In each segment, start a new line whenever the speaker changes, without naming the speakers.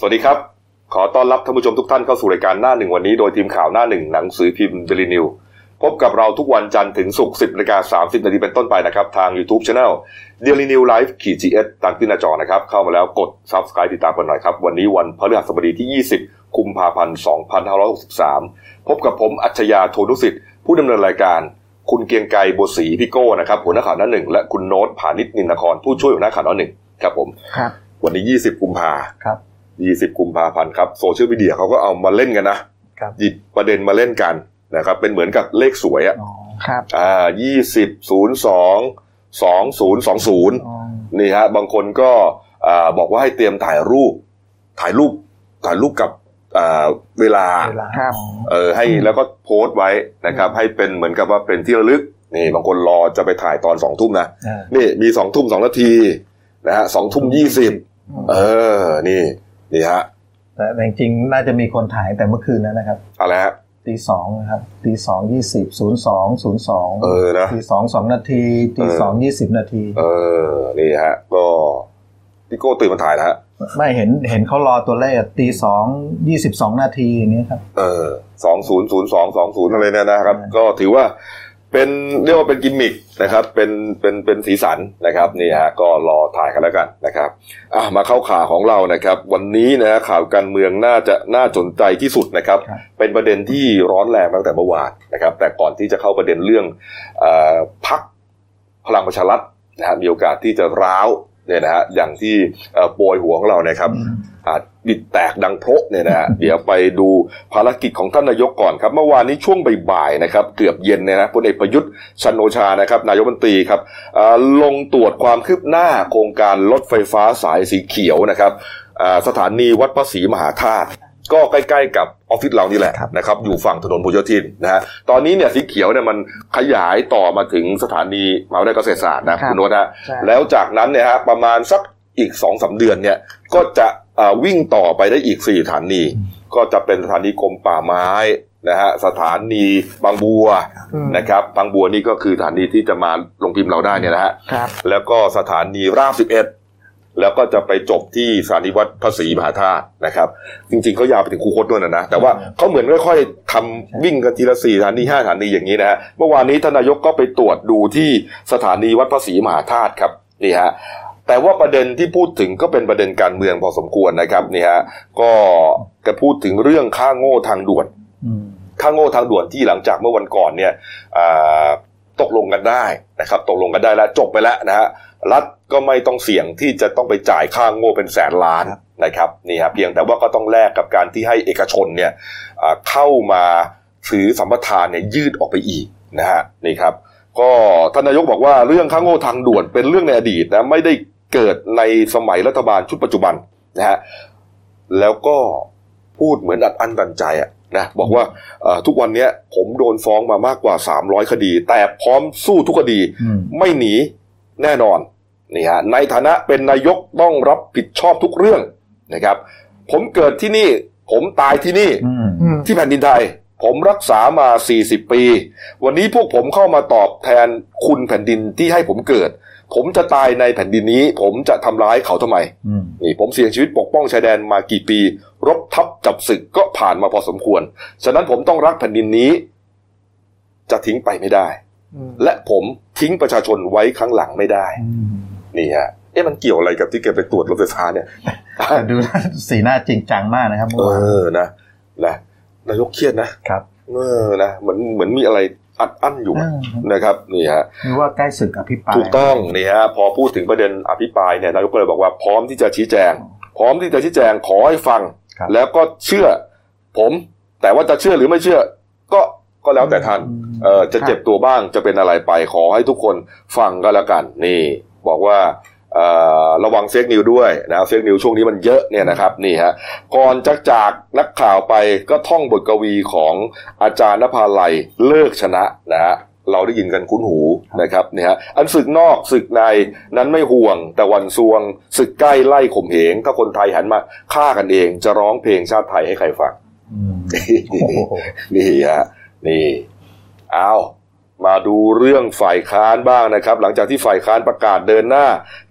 สวัสดีครับ ขอต้อนรับท่านผู้ชมทุกท่านเข้าสู่รายการหน้าหนึ่งวันนี้โดยทีมข่าวหน้าหนึ่งหนังสือพิมพ์เดลินิวส์พบกับเราทุกวันจันทร์ถึงศุกร์10นาฬิกา30นาทีเป็นต้นไปนะครับ ทาง YouTube Channel Daily New Life ขีดจีเอสตามที่หน้าจอนะครับ เข้ามาแล้วกด Subscribe ติดตามกันหน่อยครับ วันนี้วันพฤหัสบดีที่ 20กุมภาพันธ์2563 พบกับผมอัจฉริยะโทนุสิทธิ์ผู้ดำเนินรายการคุณเกรียงไกรบัวศรีพี่โก้นะครับหัวหน้าข่าวหน้าหนึ่งและคุณโน้ตผานิชนินนครผู้ช่วยหัวหน้าข่าวหน้าหนึ่งครับผม
ครับ
วันนี้ 20 กุมภา
ครับ
20กุมภาพันธ์ครับโซเชียลมีเดียเขาก็เอามาเล่นกันนะครับหยิบประเด็นมาเล่นกันนะครับ เป็นเหมือนกับเลขสวยอะ
อ๋อครับ
อ่า20 02 2020
อ๋อ
นี่ฮะบางคนก็อ่าบอกว่าให้เตรียมถ่ายรูป ถ่ายรูปถ่ายรูปกับอ่าเวลา
เวลาครับ
เออให้แล้วก็โพสต์ไว้นะครับ ให้เป็นเหมือนกับว่าเป็นที่ระลึกนี่บางคนรอจะไปถ่ายตอนสองทุ่มนะ
อ่า
นี่มีสองทุ่มสองนาทีนะฮะสองทุ่มยี่สิบเออนี่ นี่ฮะ
แต่จริงๆน่าจะมีคนถ่ายแต่เมื่อคืนแล้วนะครับ
อะไรฮะ
ตีสองนะครับตีสองยี่สิบศูนย์สองศูนย์สอง
เออนะ
ตีสองสองนาทีตีสองยี่สิบนาที
เออนี่ฮะ ก็พี่โก้ตื่นมาถ่ายแล้วฮะ
ไม่เห็นเห็นเขารอตัวเลขตีสองยี่สิบสองนาทีอย่างเงี้ยครับ
เออสองศูนย์ศูนย์สองสองศูนย์อะไรเนี่ยนะครับ
อืม
ก็ถือว่า เป็นเรียกว่าเป็นกิมมิคนะครับ เป็นเป็นเป็นสีสันนะครับนี่ฮะก็รอถ่ายกันแล้วกันนะครับอะมาเข้าข่าวของเรานะครับ วันนี้นะฮะข่าวการเมืองน่าจะน่าสนใจที่สุดนะครับ
ครับ
เป็นประเด็นที่ร้อนแรงตั้งแต่เมื่อวานนะครับ แต่ก่อนที่จะเข้าประเด็นเรื่องเออพักพลังประชารัฐนะฮะมีโอกาสที่จะร้าว เนี่ยนะฮะอย่างที่เอ่อโปรยหัวของเรานะครับ
อืม
อาจดิดแตกดังโพะเนี่ยนะฮะเดี๋ยวไปดูภารกิจของท่านนายกก่อนครับ เมื่อวานนี้ช่วงบ่ายๆนะครับ เกือบเย็นเนี่ยนะพลเอกประยุทธ์ชันโอชานะครับนายกรัฐมนตรีครับอ่าลงตรวจความคืบหน้าโครงการรถไฟฟ้าสายสีเขียวนะครับอ่าสถานีวัดพระศรีมหาธาตุ ก็ใกล้ๆกับออฟฟิศเรานี่แหละ
ครับ
นะครับอยู่ฝั่งถนนพหลโยธินนะฮะตอนนี้เนี่ยสีเขียวเนี่ยมันขยายต่อมาถึงสถานีมหาวิทยาลัยเกษตรศาสตร์นะคุณโนตนะ
ใช่
แล้วจากนั้นเนี่ยฮะประมาณสักอีกสองสาเดือนเนี่ยก็จะอ่าวิ่งต่อไปได้อีกสี่สถานี ก็จะเป็นสถานีกรมป่าไม้นะฮะสถานีบางบัว
อืม
นะครับบางบัวนี่ก็คือสถานีที่จะมาลงพิมพ์เราได้เนี่ยนะฮะ
ครับ
แล้วก็สถานีราบสิบเอ็ด แล้วก็จะไปจบที่สถานีวัดพระศรีมหาธาตุนะครับ จริงๆเขายาวไปถึงคูคตด้วยนะนะ แต่ว่าเขาเหมือนค่อยๆทำวิ่งกันทีละสี่สถานีห้าสถานีอย่างนี้นะฮะเมื่อวานนี้ท่านนายกก็ไปตรวจดูที่สถานีวัดพระศรีมหาธาตุครับนี่ฮะแต่ว่าประเด็นที่พูดถึงก็เป็นประเด็นการเมืองพอสมควรนะครับนี่ฮะก็จะพูดถึงเรื่องค่าโง่ทางด่วนค่าโง่ทางด่วนที่หลังจากเมื่อวันก่อนเนี่ยตกลงกันได้นะครับ ตกลงกันได้แล้วจบไปแล้วนะฮะรัฐ ก็ไม่ต้องเสี่ยงที่จะต้องไปจ่ายค่าโง่เป็นแสนล้าน
ครับ
นะครับนี่ครับเพียงแต่ว่าก็ต้องแลกกับการที่ให้เอกชนเนี่ยอ่าเข้ามาถือสัมปทานเนี่ยยืดออกไปอีกนะฮะนี่ครับ ก็ท่านนายกบอกว่าเรื่องค่าโง่ทางด่วนเป็นเรื่องในอดีตนะไม่ได้เกิดในสมัยรัฐบาลชุดปัจจุบันนะฮะแล้วก็พูดเหมือนอัดอั้นตันใจอะนะบอกว่าเอ่อทุกวันเนี้ยผมโดนฟ้องมามากกว่า 300 คดี แต่พร้อมสู้ทุกคดี
อืม
ไม่หนีแน่นอน นี่ฮะในฐานะเป็นนายกต้องรับผิดชอบทุกเรื่องนะครับ ผมเกิดที่นี่ผมตายที่นี่
อืม
อืม
ที่แผ่นดินไทย ผมรักษามา 40 ปี วันนี้พวกผมเข้ามาตอบแทนคุณแผ่นดินที่ให้ผมเกิด ผมจะตายในแผ่นดินนี้ ผมจะทำร้ายเขาทำไม
อืม
นี่ผมเสี่ยงชีวิตปกป้องชายแดนมากี่ปี รบทับจับศึกก็ผ่านมาพอสมควร ฉะนั้นผมต้องรักแผ่นดินนี้ จะทิ้งไปไม่ได้
อืม
และผมทิ้งประชาชนไว้ข้างหลังไม่ได้
อืม
นี่ฮะเอ๊ะมันเกี่ยวอะไรกับที่แกไปตรวจรถไฟฟ้าเนี่ย
แต่ดูสีหน้าจริงจังมากนะครับเมื่
เอ
อวาน
อนะนะนายกเครียดนะ
ครับ
เออนะเหมือนเหมือนมีอะไรอัดอั้นอยู่
เออ
นะครับนี่ฮะ
หรือว่าใกล้ศึกอภิปราย
ถูกต้องนี่ฮะพอพูดถึงประเด็นอภิปรายเนี่ยนายกก็เลยบอกว่าพร้อมที่จะชี้แจง พร้อมที่จะชี้แจงขอให้ฟัง
ครับ
แล้วก็เชื่อ ผม แต่ว่าจะเชื่อหรือไม่เชื่อ ก็ก็แล้วแต่ท่านเออจะเจ็บตัวบ้างจะเป็นอะไรไปขอให้ทุกคนฟังก็แล้วกันนี่ บอกว่าเอ่อระวังเฟกนิวด้วยนะเฟกนิวช่วงนี้มันเยอะเนี่ยนะครับนี่ฮะก่อนจะจากนักข่าวไปก็ท่องบทกวีของอาจารย์นภาลัยเลิกชนะนะฮะเราได้ยินกันคุ้นหูนะครับเนี่ยฮะอันศึกนอกศึกในนั้นไม่ห่วง แต่วันซวงศึกใกล้ไล่ข่มเหง ถ้าคนไทยหันมาฆ่ากันเองจะร้องเพลงชาติไทยให้ใครฟัง
อืมโอ้โห
นี่ฮะนี่เอา มาดูเรื่องฝ่ายค้านบ้างนะครับ หลังจากที่ฝ่ายค้านประกาศเดินหน้า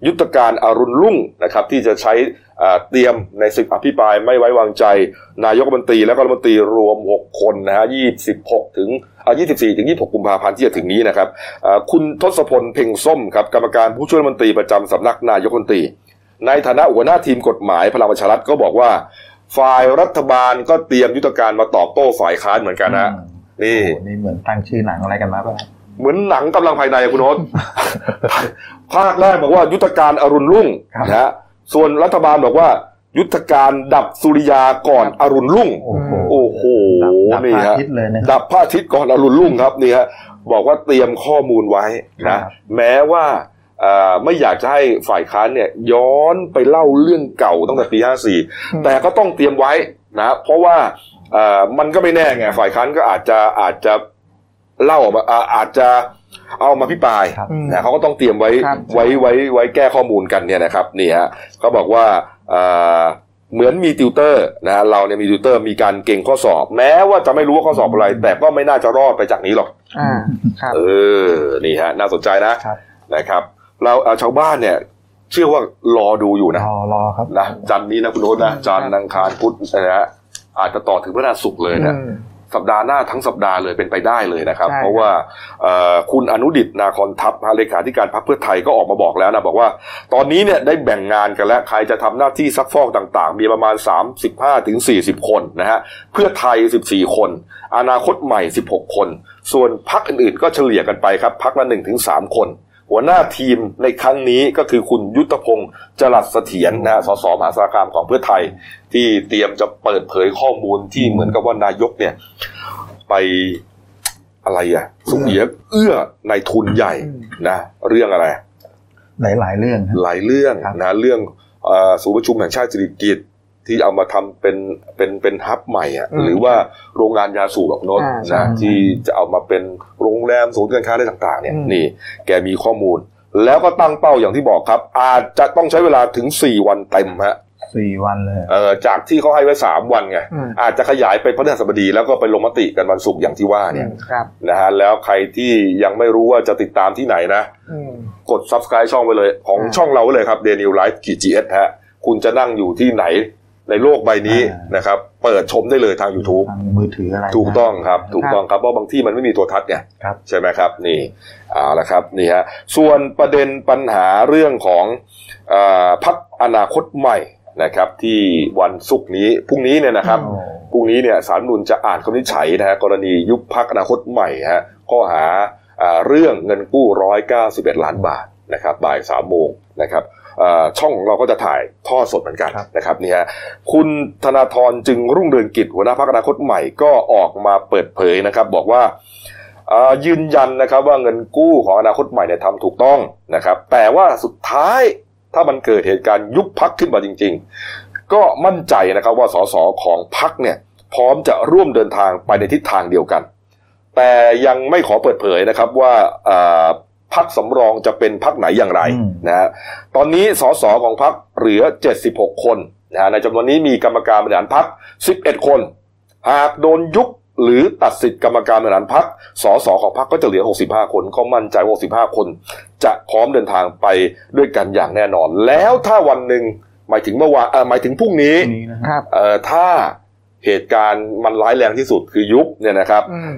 ยุทธการอารุณรุ่งนะครับ ที่จะใช้เตรียมในสิบอภิปรายไม่ไว้วางใจ นายกรัฐมนตรีและก็รัฐมนตรีรวม 6 คนนะฮะ26 ถึงอ่า24 ถึง 26 กุมภาพันธ์ที่จะถึงนี้นะครับคุณทศพลเพ่งส้มครับกรรมการผู้ช่วยรัฐมนตรีประจำสำนักนายกรัฐมนตรีในฐานะหัวหน้าทีมกฎหมายพลังประชารัฐก็บอกว่า ฝ่ายรัฐบาลก็เตรียมยุทธการมาตอบโต้ฝ่ายค้านเหมือนกันนะ นี่
โอ้โหนี่เหมือนตั้งชื่อหนังอะไรกันมาป่ะ
เหมือนหนังกำลังภายในอะคุณโอ๊ตภาคแรกบอกว่ายุทธการอรุณรุ่ง
ครับ
นะฮะส่วนรัฐบาลบอกว่ายุทธการดับสุริยาก่อนอรุณรุ่ง
โอ้โห
โอ้โห
ดับ
นี่
พระ
ฮะ
อาทิตย์เลยนะ
ดับพระอาทิตย์ก่อนอรุณรุ่งครับนี่ฮะบอกว่าเตรียมข้อมูลไว้นะครับแม้ว่าเอ่อไม่อยากจะให้ฝ่ายค้านเนี่ยย้อนไปเล่าเรื่องเก่าตั้งแต่ปี 54 แต่ก็ต้องเตรียมไว้นะเพราะว่าเอ่อ มันก็ไม่แน่ไงฝ่ายค้านก็อาจจะอาจจะเล่าออกมาอ่าอาจจะเอามาอภิปราย
ครับ
นะเขาก็ต้องเตรียมไว้
ครับ
ไว้ไว้ไว้แก้ข้อมูลกันเนี่ยนะครับนี่ฮะเขาบอกว่าเอ่อเหมือนมีติวเตอร์นะเราเนี่ยมีติวเตอร์มีการเก็งข้อสอบ แม้ว่าจะไม่รู้ว่าข้อสอบอะไร แต่ก็ไม่น่าจะรอดไปจากนี้หรอก
อ่าครับ
เออนี่ฮะน่าสนใจนะครับนะครับ เราเอาชาวบ้านเนี่ยเชื่อว่ารอดูอยู่นะ
รอรอครับ
นะจันทร์นี้นะคุณโน้ตนะจันทร์อังคารพุธนะฮะ อาจจะต่อถึงพฤหัสศุกร์เลยนะ
อืม
สัปดาห์หน้าทั้งสัปดาห์เลยเป็นไปได้เลยนะครับ
ใช่
เพราะว่าเอ่อคุณอนุดิตนาคอนทัพเลขาธิการพรรคเพื่อไทยก็ออกมาบอกแล้วนะบอกว่า ตอนนี้เนี่ยได้แบ่งงานกันแล้ว ใครจะทำหน้าที่ซักฟอกต่างๆ มีประมาณ 35ถึง40 คนนะฮะเพื่อไทย 14 คน อนาคตใหม่ 16 คน ส่วนพักอื่นๆ ก็เฉลี่ยกันไปครับพักละ1ถึง3คน หัวหน้าทีมในครั้งนี้ก็คือคุณยุทธพงศ์จรัสเสถียรนะฮะสสมหาสารคามของเพื่อไทย ที่เตรียมจะเปิดเผยข้อมูลที่เหมือนกับว่านายกเนี่ย ไปอะไรอะสุเอียเอื้อในทุนใหญ่นะเรื่องอะไร
หลายหลายๆเรื่องครับ
หลายเรื่อง
ครับ
นะเรื่องเอ่อศูนย์ประชุมแห่งชาติสิริกิติ์ ที่เอามาทำเป็นเป็นเป็นฮับใหม่อะ
อืม
หรือว่าโรงงานยาสูบแบบโน้น
อ่าใช่
นะที่จะเอามาเป็นโรงแรมศูนย์การค้าอะไรต่างๆเนี่ย
อืม
นี่แกมีข้อมูล แล้วก็ตั้งเป้าอย่างที่บอกครับ อาจจะต้องใช้เวลาถึง 4 วันเต็มฮะ
สี่วันเลย
เอ่อจากที่เขาให้ไว้3วันไง
อืม
อาจจะขยายไปพฤหัสบดี แล้วก็ไปลงมติกันวันศุกร์อย่างที่ว่าเนี่ย
ครับ
นะฮะแล้วใครที่ยังไม่รู้ว่าจะติดตามที่ไหนนะ
อืม
กด subscribe ช่องไว้เลย ของ
อ่า
ช่องเราไว้เลยครับ Daily Life ขีด GS ฮะคุณจะนั่งอยู่ที่ไหน ในโลกใบนี้
อ่าน
นะครับ เปิดชมได้เลยทาง YouTube
ทางมือถืออะไร
ถูกต้องครับ ถูกต้องครับเพราะบางที่มันไม่มีตัวทัศน์ไง
ครับ
ใช่ไหมครับ นี่เอาละครับนี่ฮะส่วนประเด็นปัญหาเรื่องของเออพักอนาคตใหม่นะครับที่วันศุกร์นี้พรุ่งนี้เนี่ยนะครับ
โอ้
พรุ่งนี้เนี่ยสารนุนจะอ่านคำวินิจฉัยนะฮะกรณียุบพักอนาคตใหม่ฮะข้อหาอ่าเรื่องเงินกู้ 191 ล้านบาทนะครับบ่ายสามโมงนะครับอ่า ช่องของเราก็จะถ่ายทอดสดเหมือนกัน
ครับ
นะครับนี่ฮะคุณธนาธรจึงรุ่งเรืองกิจหัวหน้าพักอนาคตใหม่ก็ออกมาเปิดเผยนะครับ บอกว่าอ่ายืนยันนะครับว่าเงินกู้ของอนาคตใหม่เนี่ยทำถูกต้องนะครับ แต่ว่าสุดท้ายถ้ามันเกิดเหตุการณ์ยุบพักขึ้นมาจริง ๆ ก็มั่นใจนะครับว่าสสของพักเนี่ยพร้อมจะร่วมเดินทางไปในทิศทางเดียวกัน แต่ยังไม่ขอเปิดเผยนะครับว่าอ่า พักสำรองจะเป็นพักไหนอย่างไร
อืม
นะฮะตอนนี้สสของพักเหลือ 76 คนนะฮะในจำนวนนี้มีกรรมการบริหารพัก 11 คน หากโดนยุบหรือตัดสิทธิ์กรรมการบริหารพักสสของพักก็จะเหลือ 65 คน ก็มั่นใจว่า65 คน จะพร้อมเดินทางไปด้วยกันอย่างแน่นอน แล้วถ้าวันหนึ่งหมายถึงเมื่อวานเอ่อหมายถึงพรุ่งนี้
พรุ่งนี้นะค
ครับรับ
เอ่อถ้าเหตุการณ์มันร้ายแรงที่สุดคือยุบเนี่ยนะครับ
อืม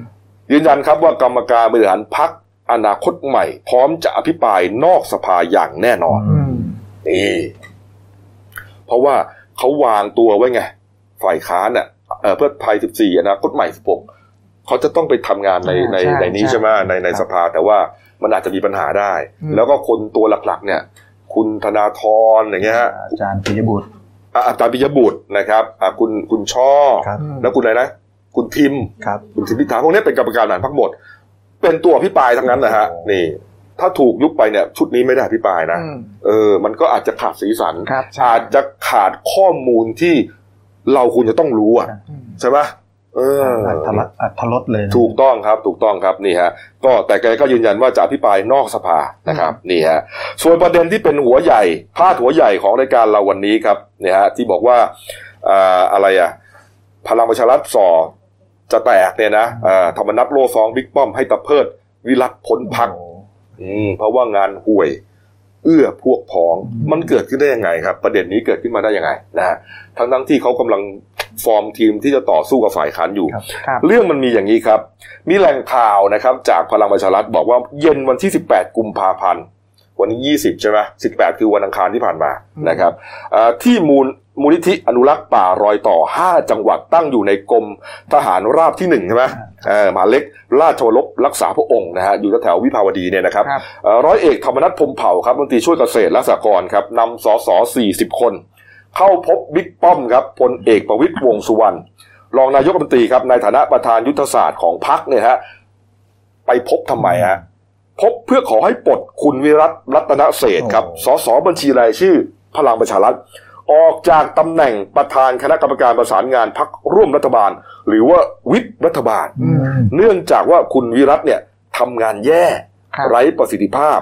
ยืนยันครับว่ากรรมการบริหารพัก อนาคตใหม่ พร้อมจะอภิปรายนอกสภาอย่างแน่นอน
อืม
นี่เพราะว่าเขาวางตัวไว้ไง ฝ่ายค้านอะเอ่อเพื่อไทย14อนาคตใหม่16เขาจะต้องไปทำงานในใน
ใช่
ในนี้
ใช่
ใช่ไหมในใน
ครับ
สภาแต่ว่ามันอาจจะมีปัญหาได้
อืม
แล้วก็คนตัวหลักๆ เนี่ย คุณธนาธรอย่างเงี้ยฮะ
อาจารย์ปิยบุตร
อะอาจารย์ปิยบุตรนะครับอะคุณคุณช่อ
ครับ
อืม
แล้วคุณอะไรนะ คุณทิม
ครับ
คุณทิมพิธาพวกนี้เป็นกรรมการบริหารพักหมด เป็นตัวพิปรายทั้งนั้นนะฮะ
โอ้
นี่ ถ้าถูกยุบไปเนี่ย ชุดนี้ไม่ได้พิปรายนะ
อืม
เออ มันก็อาจจะขาดสีสัน
ครับใช่
อาจจะขาดข้อมูลที่เราควรจะต้องรู้อะ
อืม
ใช่ไหมเออ
อัธรสอัธรสเลยนะ
ถูกต้องครับ ถูกต้องครับนี่ฮะ ก็แต่แกก็ยืนยันว่าจะอภิปรายนอกสภานะครับนี่ฮะ ส่วนประเด็นที่เป็นหัวใหญ่พาดหัวใหญ่ของรายการเราวันนี้ครับเนี่ยฮะที่บอกว่าอ่าอะไรอะพลังประชารัฐส่อ จะแตกเนี่ยนะอ่าธรรมนัฐโลฟ้องบิ๊กป้อมให้ตะเพิด วิรัตพ้นพัก
โอ้
อืมเพราะว่างานห่วย เอื้อพวกพ้องมันเกิดขึ้นได้ยังไงครับ ประเด็นนี้เกิดขึ้นมาได้ยังไงนะฮะทั้งทั้งที่เขากำลังฟอร์มทีมที่จะต่อสู้กับฝ่ายค้านอยู่
ครับ
ครับ
เรื่องมันมีอย่างนี้ครับ มีแหล่งข่าวนะครับ จากพลังประชารัฐบอกว่าเย็นวันที่ 18 กุมภาพันธ์วันนี้20 ใช่ไหม18 คือวันอังคารที่ผ่านมานะครับเอ่อที่มูล มูลนิธิอนุรักษ์ป่ารอยต่อ 5 จังหวัดตั้งอยู่ในกรมทหารราบที่1ใช่ไหมเออมหาเล็กราชวรบรักษาพระองค์นะฮะอยู่แถวๆวิภาวดีเนี่ยนะครับ
ครับ
เอ่อร้อยเอกธรรมนัฐพรหมเผ่าครับรัฐมนตรีช่วยเกษตรและสหกรณ์ครับนำสส40 คน เข้าพบบิ๊กป้อมครับพลเอกประวิตยวงษ์สุวรรณรองนายกรัฐมนตรีครับในฐานะประธานยุทธศาสตร์ของพรรคเนี่ยฮะไปพบทำไมฮะพบเพื่อขอให้ปลดคุณวิรัตรัตนเศรษฐ์ครับสสบัญชีรายชื่อพลังประชารัฐ ออกจากตำแหน่งประธานคณะกรรมการประสานงานพรรคร่วมรัฐบาล หรือว่าวิปรัฐบาล
อืม
เนื่องจากว่าคุณวิรัตเนี่ยทำงานแย่
ครับ
ไร้ประสิทธิภาพ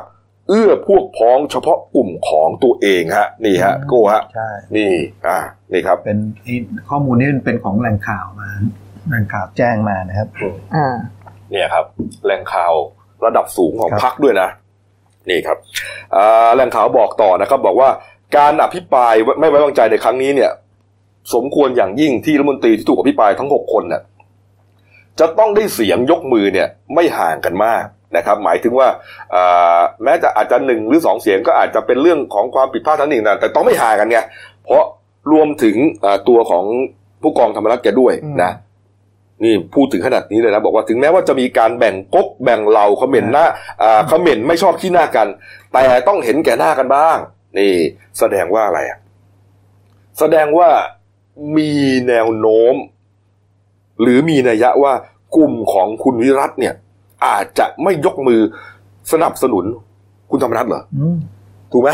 เอื้อพวกพ้องเฉพาะกลุ่มของตัวเองฮะ นี่ฮะโก้ฮะ
ใช่
นี่อ่านี่ครับ
เป็นไอ้ข้อมูลนี้มันเป็นของแหล่งข่าวมาแหล่งข่าวแจ้งมานะครับ
อ่า
เนี่ยครับ แหล่งข่าวระดับสูงของ
ครับ
พรรคด้วยนะนี่ครับอ่าแหล่งข่าวบอกต่อนะครับ บอกว่า การอภิปรายไม่ไว้วางใจในครั้งนี้เนี่ย สมควรอย่างยิ่งที่รัฐมนตรีที่ถูกอภิปรายทั้งหกคนน่ะจะต้องได้เสียงยกมือเนี่ยไม่ห่างกันมากนะครับ หมายถึงว่าอ่าแม้จะอาจจะหนึ่งหรือสองเสียงก็อาจจะเป็นเรื่องของความผิดพลาดทั้งหนึ่งนะแต่ต้องไม่ห่างกันไงเพราะรวมถึงอ่าตัวของผู้กองธรรมรัฐแกด้วยนะนี่พูดถึงขนาดนี้เลยนะ บอกว่าถึงแม้ว่าจะมีการแบ่งก๊กแบ่งเหล่าคอมเมนต์หน้าอ่าคอมเมนต์ไม่ชอบขี้หน้ากัน แต่ต้องเห็นแก่หน้ากันบ้าง นี่แสดงว่าอะไรอะแสดงว่ามีแนวโน้ม หรือมีนัยยะว่ากลุ่มของคุณวิรัตเนี่ย อาจจะไม่ยกมือสนับสนุนคุณธรรมนัฐเหรอ
อืม
ถูกไหม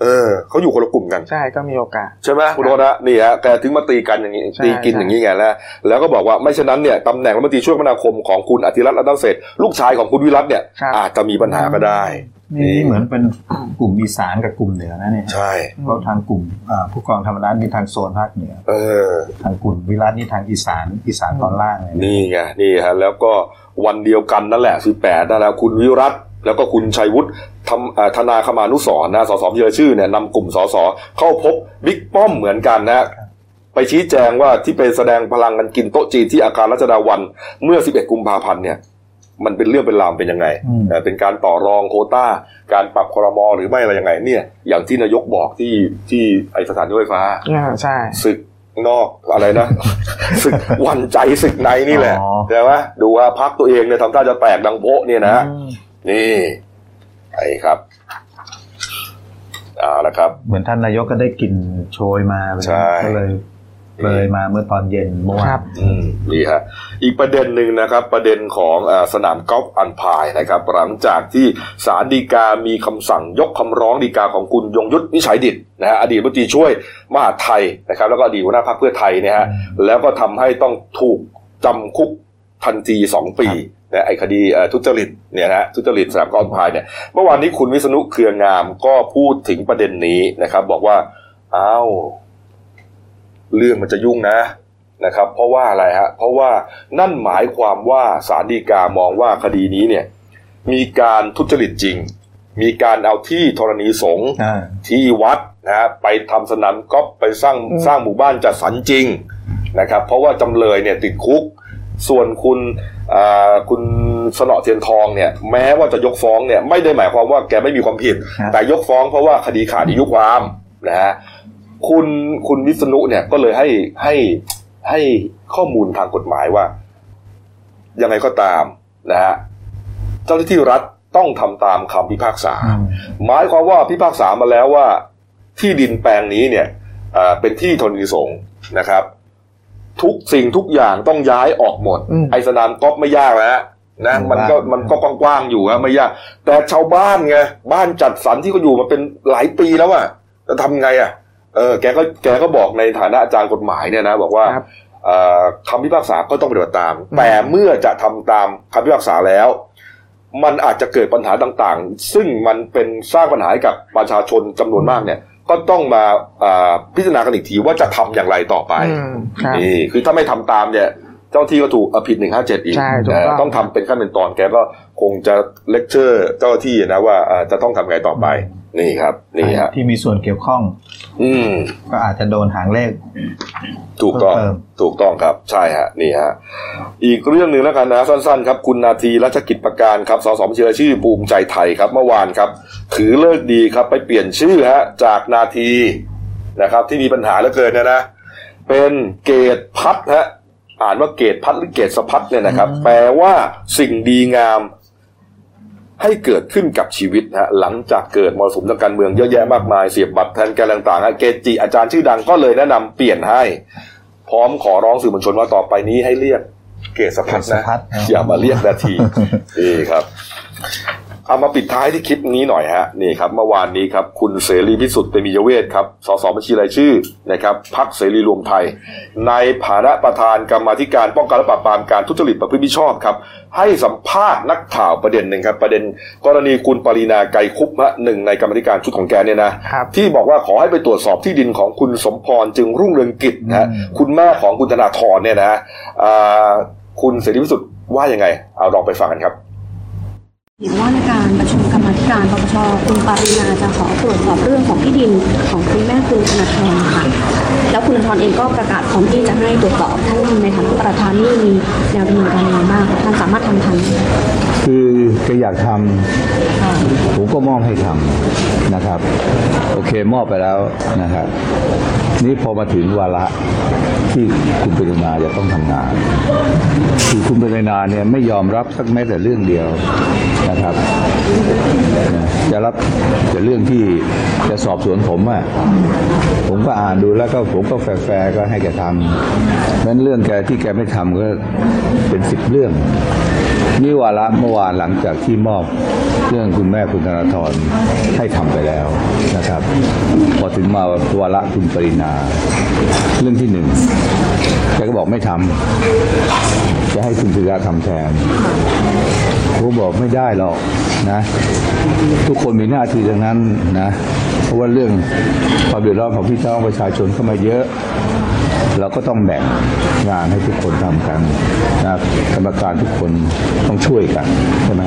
เออเขาอยู่คนละกลุ่มกัน
ใช่ก็มีโอกาส
ใช่ไหมคุณโรนะนี่ฮะแกถึงมาตีกันอย่างนี้
ใช่
ตีกิน
ใช่
อย่างนี้ไงนะแล้วก็บอกว่าไม่เช่นนั้นเนี่ยตำแหน่งรัฐมนตรีช่วยคมนาคมของคุณอธิรัตน์รัตนเศรษฐ์ลูกชายของคุณวิรัตเนี่ย
ครับ
อาจจะมีปัญหาก็ได้
นี่นี่เหมือนเป็นกลุ่มอีสานกับกลุ่มเหนือนะเนี่ย
ใช่
เพราะทางกลุ่มอ่าผู้กองธรรมนัฐนี่ทางโซนภาคเหนือ
เออ
ทางกลุ่มวิรัตนี่ทางอีสานอีสานตอนล่างเลยนะ
นี่ไงนี่ฮะแล้วก็วันเดียวกันนั่นแหละสิแปดนั่นแหละคุณวิรัตแล้วก็คุณชัยวุฒิทำอ่าธนาคมานุสรณ์นะสสพิเรชื่อเนี่ยนำกลุ่มสสเข้าพบบิ๊กป้อมเหมือนกันนะไปชี้แจงว่าที่ไปแสดงพลังกันกินโต๊ะจีนที่อาคารรัชดาวันเมื่อ 11 กุมภาพันธ์เนี่ย มันเป็นเรื่องเป็นราวเป็นยังไง
อืม
เอ่อเป็นการต่อรองโควต้า การปรับครมหรือไม่อะไรยังไง เนี่ย อย่างที่นายกบอกที่ที่ไอสถานีรถไฟฟ้า
อ่าใช่
ศึกนอกอะไรนะศึกหวันใจศึกในนี่แหละ
อ๋อ
ใช่ไหมดูว่าพักตัวเองเนี่ยทำท่าจะแตกดังโป๊ะเนี่ยนะ
อืม
นี่ไอ้ครับเอาละครับ
เหมือนท่านนายกก็ได้กลิ่นโชยมา
ใช่
ก็เลย เลยมาเมื่อตอนเย็นเมื่อวา
ครั
น
บ
อืมดีฮะอีกประเด็นหนึ่งนะครับ ประเด็นของอาสนามกอล์ฟอันพายนะครับ หลังจากที่ศาลฎีกามีคำสั่งยกคำร้องฎีกาของคุณยงยุทธวิชัยดิตนะฮะอดีตรัฐมนตรีช่วยมหาดไทยนะครับ แล้วก็อดีตหัวหน้าพรรคเพื่อไทยเนี่ยฮะแล้วก็ทำให้ต้องถูกจำคุกทันทีสองปีนะไอ้คดีเอ่อทุจริตเนี่ยนะฮะทุจริตสนามกอล์ฟอันพายเนี่ยเมื่อวานนี้คุณวิษณุเครืองามก็พูดถึงประเด็นนี้นะครับ บอกว่าอ้าว เรื่องมันจะยุ่งนะนะครับ เพราะว่าอะไรฮะเพราะว่านั่นหมายความว่าศาลฎีกามองว่าคดีนี้เนี่ยมีการทุจริตจริง มีการเอาที่ธรณีสงฆ์
อ่า
ที่วัดนะฮะไปทำสนามกอล์ฟไปสร้าง
อืม
สร้างหมู่บ้านจัดสรรจริงนะครับ เพราะว่าจำเลยเนี่ยติดคุก ส่วนคุณอ่าคุณสนอเทียนทองเนี่ยแม้ว่าจะยกฟ้องเนี่ยไม่ได้หมายความว่าแกไม่มีความผิด
ครับ
แต่ยกฟ้องเพราะว่าคดีขาดอายุความนะฮะ คุณคุณวิษณุเนี่ยก็เลยให้ให้ให้ข้อมูลทางกฎหมายว่า ยังไงก็ตามนะฮะเจ้าหน้าที่รัฐต้องทำตามคำพิพากษา
อืม
หมายความว่าพิพากษามาแล้วว่า ที่ดินแปลงนี้เนี่ยเอ่อเป็นที่ธรณีสงฆ์นะครับ ทุกสิ่งทุกอย่างต้องย้ายออกหมด
อืม
ไอสนามกอล์ฟไม่ยากแล้วนะมันก็มันก็กว้างๆอยู่ฮะไม่ยาก แต่ชาวบ้านไงบ้านจัดสรรที่เขาอยู่มาเป็นหลายปีแล้วอะจะทำไงอะ เออแกก็แกก็บอกในฐานะอาจารย์กฎหมายเนี่ยนะ บอกว่า
ครับ
เอ่อคำพิพากษาก็ต้องปฏิบัติตาม แต่เมื่อจะทำตามคำพิพากษาแล้ว มันอาจจะเกิดปัญหาต่างๆ ซึ่งมันเป็นสร้างปัญหาให้กับประชาชนจำนวนมากเนี่ย ก็ต้องมาอ่าพิจารณากันอีกทีว่าจะทำอย่างไรต่อไป
อืมครับ
นี่คือถ้าไม่ทำตามเนี่ย เจ้าที่ก็ถูกเอาผิดหนึ่งห้าเจ็ดอีก
ใช่ถูกต้อง
เต้องทำเป็นขั้นเป็นตอนแกก็คงจะเลคเชอร์เจ้าหน้าที่นะว่าเอ่อจะต้องทำไงต่อไป นี่ครับนี่ฮะ
ที่มีส่วนเกี่ยวข้อง
อืม
ก็อาจจะโดนหางเลข
ถูกต้อง
เพิ่ม
ถูกต้องครับ ใช่ฮะนี่ฮะอีกเรื่องหนึ่งแล้วกันนะสั้นๆ ครับ คุณนาทีรัชกิจประการครับสสบัญชีรายชื่อภูมิใจไทยครับ เมื่อวานครับ ถือเลิกดีครับ ไปเปลี่ยนชื่อฮะ จากนาทีนะครับ ที่มีปัญหาเหลือเกินนะนะ เป็นเกตพัฒน์ฮะ อ่านว่าเกตพัฒน์หรือเกตสะพัฒน์เนี่ยนะครับ แปลว่าสิ่งดีงาม ให้เกิดขึ้นกับชีวิตฮะหลังจากเกิดมรสุมทางการเมืองเยอะแยะมากมายเสียบบัตรแทนแกนต่างๆฮะเกจิอาจารย์ชื่อดังก็เลยแนะนำเปลี่ยนให้ พร้อมขอร้องสื่อมวลชนว่าต่อไปนี้ให้เรียกเกตสะพัฒน์
เกตสะ
นะ
พัฒน์
อย่ามาเรียกนาทีนี่ครับ เอามาปิดท้ายที่คลิปนี้หน่อยฮะนี่ครับเมื่อวานนี้ครับคุณเสรีพิสุทธิ์เตมียเวทครับสสบัญชีรายชื่อนะครับพักเสรีรวมไทย ในฐานะประธานกรรมาธิการป้องกันและปราบปรามการทุจริตประพฤติมิชอบครับให้สัมภาษณ์นักข่าวประเด็นหนึ่งครับ ประเด็นกรณีคุณปรินาไกรคุปฮะหนึ่งในกรรมาธิการชุดของแกเนี่ยนะ
ครับ
ที่บอกว่าขอให้ไปตรวจสอบที่ดินของคุณสมพรจึงรุ่งเรืองกิจนะฮะ
อืม
คุณแม่ของคุณธนาธรเนี่ยนะฮะอ่าคุณเสรีพิสุทธิ์ว่ายังไงเอาลองไปฟังกันครับ
เห็น ว่าในการประชุม การปปชคุณปารินาจะขอตรวจสอบเรื่องของที่ดินของคุณแม่คุณธนาธรค่ะ แล้วคุณธนาธรเองก็ประกาศพร้อมที่จะให้ตรวจสอบท่านในฐานะประธานนี่มีแนวดำเนินการยังไงบ้างท่านสามารถทำทัน
คือแกอยากทำผมก็มอบให้ทำนะครับ โอเคมอบไปแล้วนะครับ นี่พอมาถึงวาระที่คุณปรินาจะต้องทำงาน คือคุณปรินาเนี่ยไม่ยอมรับสักแม้แต่เรื่องเดียวนะครับจะรับแต่เรื่องที่จะสอบสวนผมอะผมก็อ่านดูแล้วก็ผมก็แฟร์ก็ให้แกทำนั้นเรื่องแกที่แกไม่ทำก็เป็นสิบเรื่องนี่วาระเมื่อวานหลังจากที่มอบเรื่องคุณแม่คุณธนาธรให้ทำไปแล้วนะครับ พอถึงมาวาระคุณปรินาเรื่องที่หนึ่งแกก็บอกไม่ทำจะให้คุณศิระทำแทน ผมบอกไม่ได้หรอกนะ ทุกคนมีหน้าที่ดังนั้นนะ เพราะว่าเรื่องความเดือดร้อนของพี่น้องประชาชนเข้ามาเยอะ เราก็ต้องแบ่งงานให้ทุกคนทำกันนะกรรมการทุกคนต้องช่วยกันใช่ไหม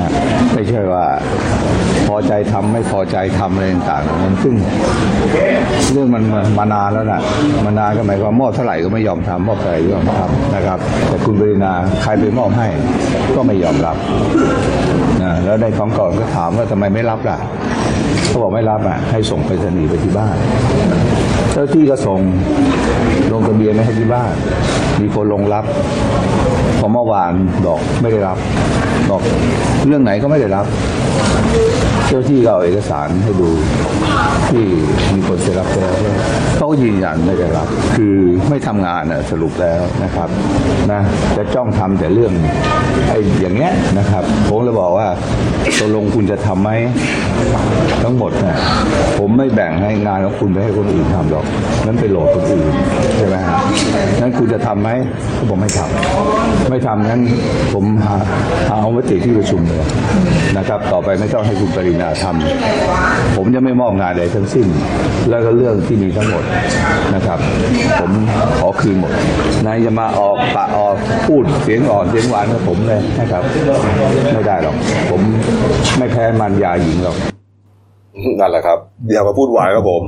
ไม่ใช่ว่าพอใจทำไม่พอใจทำอะไรต่างๆมันซึ่งเรื่องมันมานานแล้วนะมานานก็หมายความมอบเท่าไหร่ก็ไม่ยอมทำมอบเท่าไหร่ก็ไม่ยอมทำนะครับ แต่คุณปรินาใครไปมอบให้ก็ไม่ยอมรับนะแล้วในของก่อนก็ถามว่าทำไมไม่รับล่ะเขาบอกไม่รับอะให้ส่งไปรษณีไปที่บ้าน จ้าที่ก็ส่งลงทะเบียนไม่ให้ที่บ้าน มีคนลงรับ พอเมื่อวานดอกไม่ได้รับ ดอกเรื่องไหนก็ไม่ได้รับ เจ้าที่ก็เอาเอกสารให้ดูที่มีคนเซ็นรับแล้วเขายืนยันไม่ได้รับ คือไม่ทำงานนะสรุปแล้วนะครับนะจะจ้องทำแต่เรื่องไอ้อย่างเงี้ยนะครับผมเลยบอกว่าตกลงคุณจะทำไหมทั้งหมดเนี่ยผมไม่แบ่งให้งานของคุณไปให้คนอื่นทำหรอกนั้นไปโหลดคนอื่นใช่ไหมฮะนั้นคุณจะทำไหมก็บอกไม่ทำไม่ทำนั้นผมหาหาเอามติที่ประชุมเลยนะครับ ต่อไปไม่ต้องให้คุณปรินาทำผมจะไม่มอบงานใดทั้งสิ้น แล้วก็เรื่องที่มีทั้งหมดนะครับ ผมขอคืนหมดนายจะมาออกปะออกพูดเสียงอ่อนเสียงหวานกับผมเลยนะครับ ไม่ได้หรอก ผมไม่แพ้มันยาหญิงหรอก
นั่นแหละครับอย่ามาพูดหวานกับผม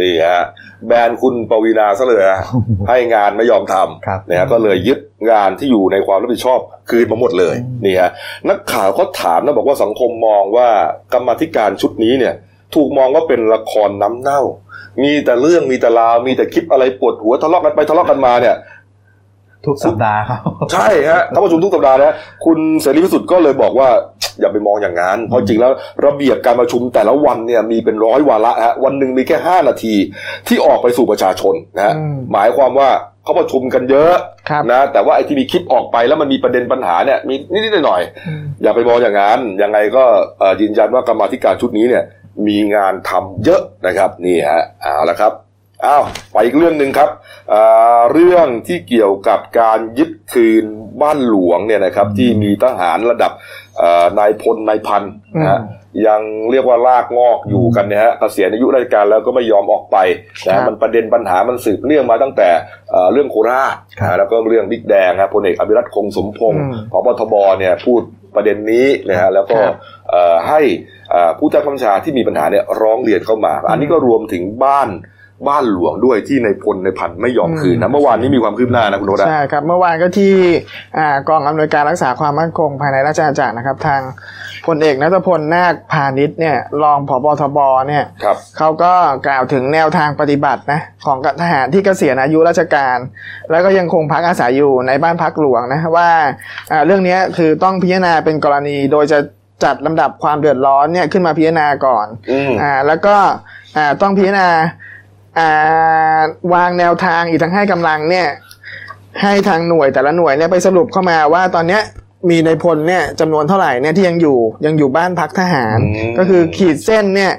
นี่ฮะแบนคุณปวีนาซะเลยฮะให้งานไม่ยอมท
ครับำ
นะฮะก็เลยยึดงานที่อยู่ในความรับผิดชอบคืนมาหมดเลยนี่ฮะนักข่าวเขาถามนะบอกว่าสังคมมองว่ากรรมาธิการชุดนี้เนี่ย ถูกมองว่าเป็นละครน้ำเน่า มีแต่เรื่องมีแต่ราวมีแต่คลิปอะไรปวดหัวทะเลาะกันไปทะเลาะกันมาเนี่ย
ทุกสัปดาห์ครับ
ใช่ฮะทั้งประชุมทุกสัปดาห์นะคุณเสรีพิสุทธิ์ก็เลยบอกว่า อย่าไปมองอย่างนั้น เพราะจริงแล้วระเบียบการประชุมแต่ละวันเนี่ยมีเป็นร้อยวาระฮะวันหนึ่งมีแค่ห้านาทีที่ออกไปสู่ประชาชนนะฮะ
อืม
หมายความว่าเขาประชุมกันเยอะ
ครับ
นะแต่ว่าไอ้ที่มีคลิปออกไปแล้วมันมีประเด็นปัญหาเนี่ยมีนิดๆหน่อยๆอย่าไปมองอย่างนั้นยังไงก็เอ่อยืนยันว่ากรรมาธิการชุดนี้เนี่ยมีงานทำเยอะนะครับนี่ฮะเอาละครับอ้าวไปอีกเรื่องหนึ่งครับอ่าเรื่องที่เกี่ยวกับการยึดคืนบ้านหลวงเนี่ยนะครับที่มีทหารระดับเอ่อ นายพลนายพันนะฮะยังเรียกว่าลากงอกอยู่กันเนี่ยฮะเกษียณอายุราชการแล้วก็ไม่ยอมออกไปนะ
ครั
ฮะ
บ
มันประเด็นปัญหามันสืบเนื่องมาตั้งแต่เอ่อเรื่องโคราช
ครับ
นะแล้วก็เรื่องบิ๊กแดงครับพลเอกอภิรัตคงสมพงศ์
อืม
พบทบเนี่ยพูดประเด็นนี้นะฮะแล้วก็
ครับ
เอ่อให้เอ่อผู้ใต้บัญชาที่มีปัญหาเนี่ยร้องเรียนเข้ามา อันนี้ก็รวมถึงบ้าน บ้านหลวงด้วยที่ในพลในพันธุ์ไม่ยอมคืนนะเมื่อวานนี้มีความคืบหน้านะคุณโนดะ
ใช่ครับเมื่อวานก็ที่อ่ากองอำนวยการรักษาความมั่นคงภายในราชอาณาจักรนะครับ ทางพลเอกนัทพลนาคพาณิชย์เนี่ยรองผบทบเนี่ย
ครับ
เขาก็กล่าวถึงแนวทางปฏิบัตินะของทหารที่เกษียณอายุราชการ แล้วก็ยังคงพักอาศัยอยู่ในบ้านพักหลวงนะว่าอ่าเรื่องนี้คือต้องพิจารณาเป็นกรณีโดยจะจัดลำดับความเดือดร้อนเนี่ยขึ้นมาพิจารณาก่อน
อืม
อ่าแล้วก็อ่าต้องพิจารณาอ่า วางแนวทางอีกทั้งให้กำลังเนี่ย ให้ทางหน่วยแต่ละหน่วยเนี่ยไปสรุปเข้ามาว่าตอนเนี้ยมีในพลเนี่ยจำนวนเท่าไหร่เนี่ยที่ยังอยู่ยังอยู่บ้านพักทหาร
อืม
ก็คือขีดเส้นเนี่ย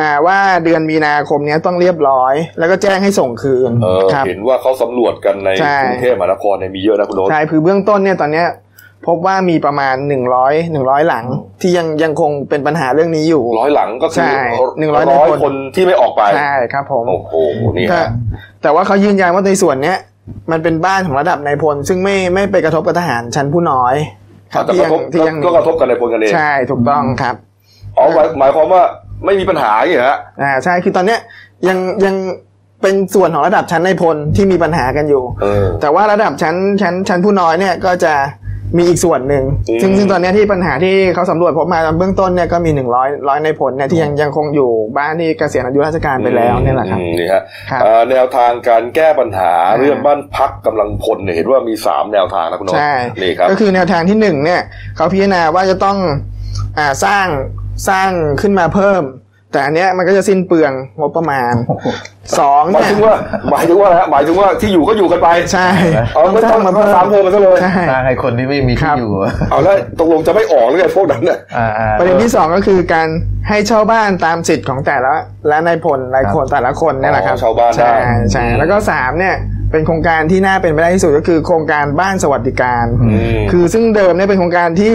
อ่าว่าเดือนมีนาคมเนี้ยต้องเรียบร้อย แล้วก็แจ้งให้ส่งคืน
เออ
ครับ
เห็นว่าเขาสำรวจกันใน
ใช่
กรุงเทพมหานครเนี่ยมีเยอะนะคุณโน้ต
ใช่คือเบื้องต้นเนี่ยตอนเนี้ย พบว่ามีประมาณหนึ่งร้อยหนึ่งร้อยหลัง ที่ยังยังคงเป็นปัญหาเรื่องนี้อยู่
ร้อยหลังก็คือ
ใช่100
ร้อย
ในคน
คนที่ไม่ออกไป
ใช่ครับผม
โอ้โหนี่
ก็
ฮะ
แต่ว่าเขายืนยันว่าในส่วนเนี้ยมันเป็นบ้านของระดับนายพล ซึ่งไม่ไม่ไปกระทบกับทหารชั้นผู้น้อยครับ
แต่
ที่
ก
ยั
ระทบ
ที่ยัง
ก็กระทบกันในพลกันเอง
ใช่ถูกต้องครับ
อ๋อหมายหมายความว่าไม่มีปัญหาอย่างนี้เหรอฮะ
อ่าใช่คือตอนเนี้ยยังยังเป็นส่วนของระดับชั้นนายพลที่มีปัญหากันอยู่
เออ
แต่ว่าระดับชั้นชั้นชั้นผู้น้อยเนี่ยก็จะ มีอีกส่วนหนึ่ง
อืม
ซึ่งซึ่งตอนเนี้ยที่ปัญหาที่เขาสำรวจพบมาเบื้องต้นเนี่ยก็มีหนึ่งร้อยร้อยในผลเนี่ยที่ยังยังคงอยู่บ้านที่เกษียณอายุราชการไปแล้วเนี่ยแหละครับ
อืมนี่ฮะ
ครับ
เอ่อแนวทางการแก้ปัญหา
อ่า
เรื่องบ้านพักกำลังพลเนี่ยเห็นว่ามีสามแนวทางนะคุณโน้ต
ใช่
นี่ครับ
ก็คือแนวทางที่หนึ่งเนี่ยเขาพิจารณาว่าจะต้องอ่าสร้างสร้างขึ้นมาเพิ่ม แต่อันเนี้ยมันก็จะสิ้นเปลืองงบประมาณสอง
หมาย
เนี่ย
ถึงว่าหมายถึงว่าอะไรฮะหมายถึงว่าที่อยู่ก็อยู่กันไป
ใช่
เอาไม่ต้องมาสามเพิ่มมาซะเลย
ใช่
สร้างให้คนที่ไม่มี
ครั
ที่
บ
อยู่
เอาแล้วตกลงจะไม่ออกหรือไงพวกนั้นเนี่ย
อ่าอ่า
ประเด็นที่สองก็คือการให้เช่าบ้านตามสิทธิ์ของแต่ละและนายพลรายคนแต่ละคนเนี่ยแหละครับ
อ๋อเช่าบ้านได้
ใช่ใช่
อืม
แล้วก็สามเนี่ย เป็นโครงการที่น่าเป็นไปได้ที่สุดก็คือโครงการบ้านสวัสดิการ
อืม
คือซึ่งเดิมเนี่ยเป็นโครงการที่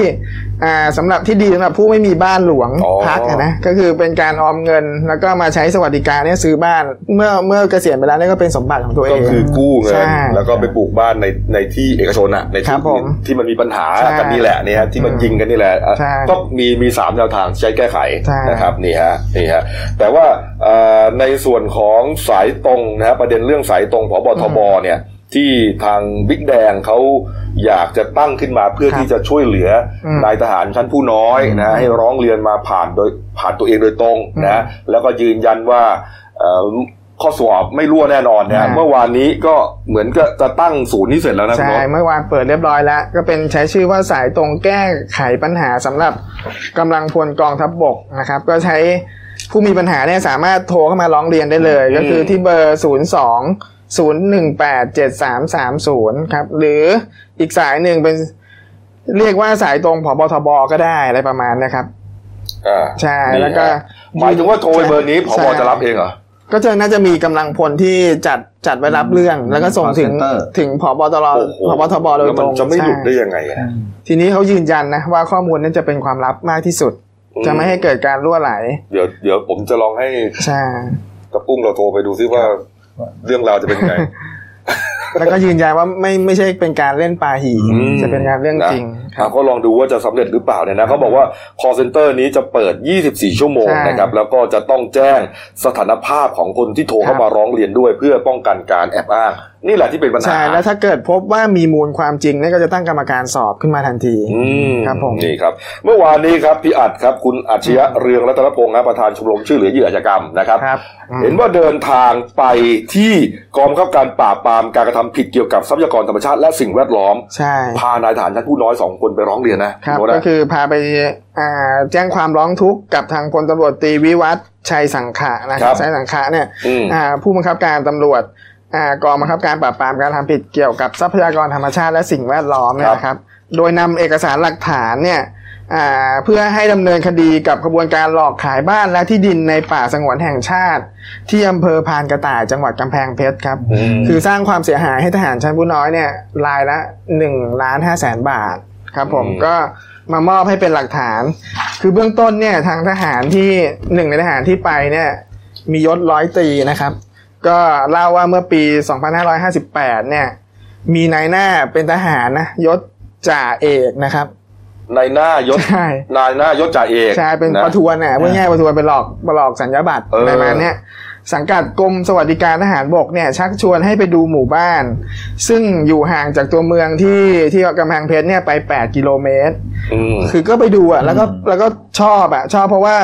อ่าสำหรับที่ดีสำหรับผู้ไม่มีบ้านหลวง
อ๋อ
พักอะนะก็คือเป็นการออมเงิน แล้วก็มาใช้สวัสดิการเนี่ยซื้อบ้านเมื่อเมื่อเกษียณไปแล้วเนี่ยก็เป็นสมบัติของตัวเอ
ก็
ง
คือกู้เงิน
ใช่
แล้วก็ไปปลูกบ้านในในที่เอกชนอะใน
ครั
ที่
บผม
ที่มันมีปัญหา
ใช่
กันนี่แหละเนี่ยฮะที่มัน
อืม
ยิงกันนี่แหละอะ
ใช่
ก็มีมีสามแนวทางใช้แก้ไข
ใช่
นะครับนี่ฮะนี่ฮะแต่ว่าเอ่อในส่วนของสายตรงนะฮะประเด็นเรื่องสายตรงพบทบเนี่ยที่ทางบิ๊กแดงเขาอยากจะตั้งขึ้นมาเพื่อ
ครับ
ที่จะช่วยเหลืออ
ม
นายทหารชั้นผู้น้อยนะให้ร้องเรียนมาผ่านโดยผ่านตัวเองโดยตรงนะแล้วก็ยืนยันว่าเอ่อข้อสอบไม่รั่วแน่นอนนะ
อ่า
เมื่อวานนี้ก็เหมือนก็จะตั้งศูนย์นี้เสร็จแล้วนะคุณ
ใช่
โน้ต
เมื่อวานเปิดเรียบร้อยแล้ว ก็เป็นใช้ชื่อว่าสายตรงแก้ไขปัญหาสำหรับกำลังพลกองทัพบบกนะครับ ก็ใช้ผู้มีปัญหาเนี่ยสามารถโทรเข้ามาร้องเรียนได้เลย
อืม
ก็คือที่เบอร์ 0 2 0 1 8 7 3 3 0 ครับ หรืออีกสายหนึ่งเป็นเรียกว่าสายตรงผบทบก็ได้อะไรประมาณเนะครับ
อ่า
ใช่
นี่
แล้วก็
ฮะหมายถึงว่าโทรไปเบอร์นี้พ
ใช่
บจะรับเองเหรอ
ก็จะน่าจะมีกำลังพลที่จัดจัดไว้รับเรื่อง แล้วก็ส่งถึง
Call center
ถึงผบตร
โอ้โห
ผบทบโดย
แล้ว
ต
มั
ร
น
ง
จะไม่หลุด
ใช่
ได้ยังไงอะ
ทีนี้เขายืนยันนะว่าข้อมูลนั้นจะเป็นความลับมากที่สุด
อืม
จะไม่ให้เกิดการรั่วไหล
เดี๋ยวเดี๋ยวผมจะลองให้
ใช่
กระปุ้งเราโทรไปดูซิว่า เรื่องราวจะเป็นไง
แล้วก็ยืนยันว่าไม่ไม่ใช่เป็นการเล่นปาหี
อืม
จะเป็นการเรื่องจริง
อะก็ลองดูว่าจะสำเร็จหรือเปล่าเนี่ยนะเขาบอกว่า call center นี้จะเปิด 24 ชั่วโมง
ใช่
นะครับแล้วก็จะต้องแจ้งสถานภาพของคนที่โทรเข้า
ครับ
มาร้องเรียนด้วย เพื่อป้องกันการแอบอ้างนี่แหละที่เป็นปัญหา
ใช่ แล้วถ้าเกิดพบว่ามีมูลความจริงเนี่ยก็จะตั้งกรรมการสอบขึ้นมาทันที
อืม
ครับผม
นี่ครับ เมื่อวานนี้ครับพี่อัดครับ คุณอัจฉริยะเรืองรัตนพงศ์นะประธานชมรมช่วยเหลือเหยื่ออาชญากรรมนะครับ
ครับอืม
เห็นว่าเดินทางไปที่กองบังคับการปราบปรามการกระทำผิดเกี่ยวกับทรัพยากรธรรมชาติและสิ่งแวดล้อม
ใช่
พานายทหารชั้นผู้น้อยสองคนไปร้องเรียนนะครับโน้ต
ก็
นะ
คือพาไปอ่าแจ้งความร้องทุกข์กับทางพลตำรวจตรีวิวัฒน์ชัยสังขะนะครับชัยสังขะเนี่ย
อืม
อ่าผู้บังคับการตำรวจอ่ากองบังคับการปราบปรามการทำผิดเกี่ยวกับทรัพยากรธรรมชาติและสิ่งแวดล้อมเนี่ยนะครับ โดยนำเอกสารหลักฐานเนี่ยอ่าเพื่อให้ดำเนินคดีกับขบวนการหลอกขายบ้านและที่ดินในป่าสงวนแห่งชาติ ที่อำเภอพานกระต่ายจังหวัดกำแพงเพชรครับ
อืม
คือสร้างความเสียหายให้ทหารชั้นผู้น้อยเนี่ยรายละ1ล้าน5แสนบาท ครับผม
อืม
ก็มามอบให้เป็นหลักฐาน คือเบื้องต้นเนี่ยทางทหารที่หนึ่งในทหารที่ไปเนี่ยมียศร้อยตรีนะครับ ก็เล่าว่าเมื่อปี 2558 เนี่ย มีนายหน้าเป็นทหารนะยศจ่าเอกนะครับ
ในหน้ายศ
ใช่
นายหน้ายศจ่าเอก
ใช่เป็น
นะ
ประทวนน่ะพูดง่ายๆประทวนไปหลอกไปหลอกสัญญาบัตร
เออ
อะไรมาเนี่ย สังกัดกรมสวัสดิการทหารบกเนี่ยชักชวนให้ไปดูหมู่บ้าน ซึ่งอยู่ห่างจากตัวเมืองที่ที่กำแพงเพชรเนี่ยไป 8 กิโลเมตร
อืม
คือก็ไปดูอะแล้วก็แล้วก็ชอบอะชอบเพราะว่า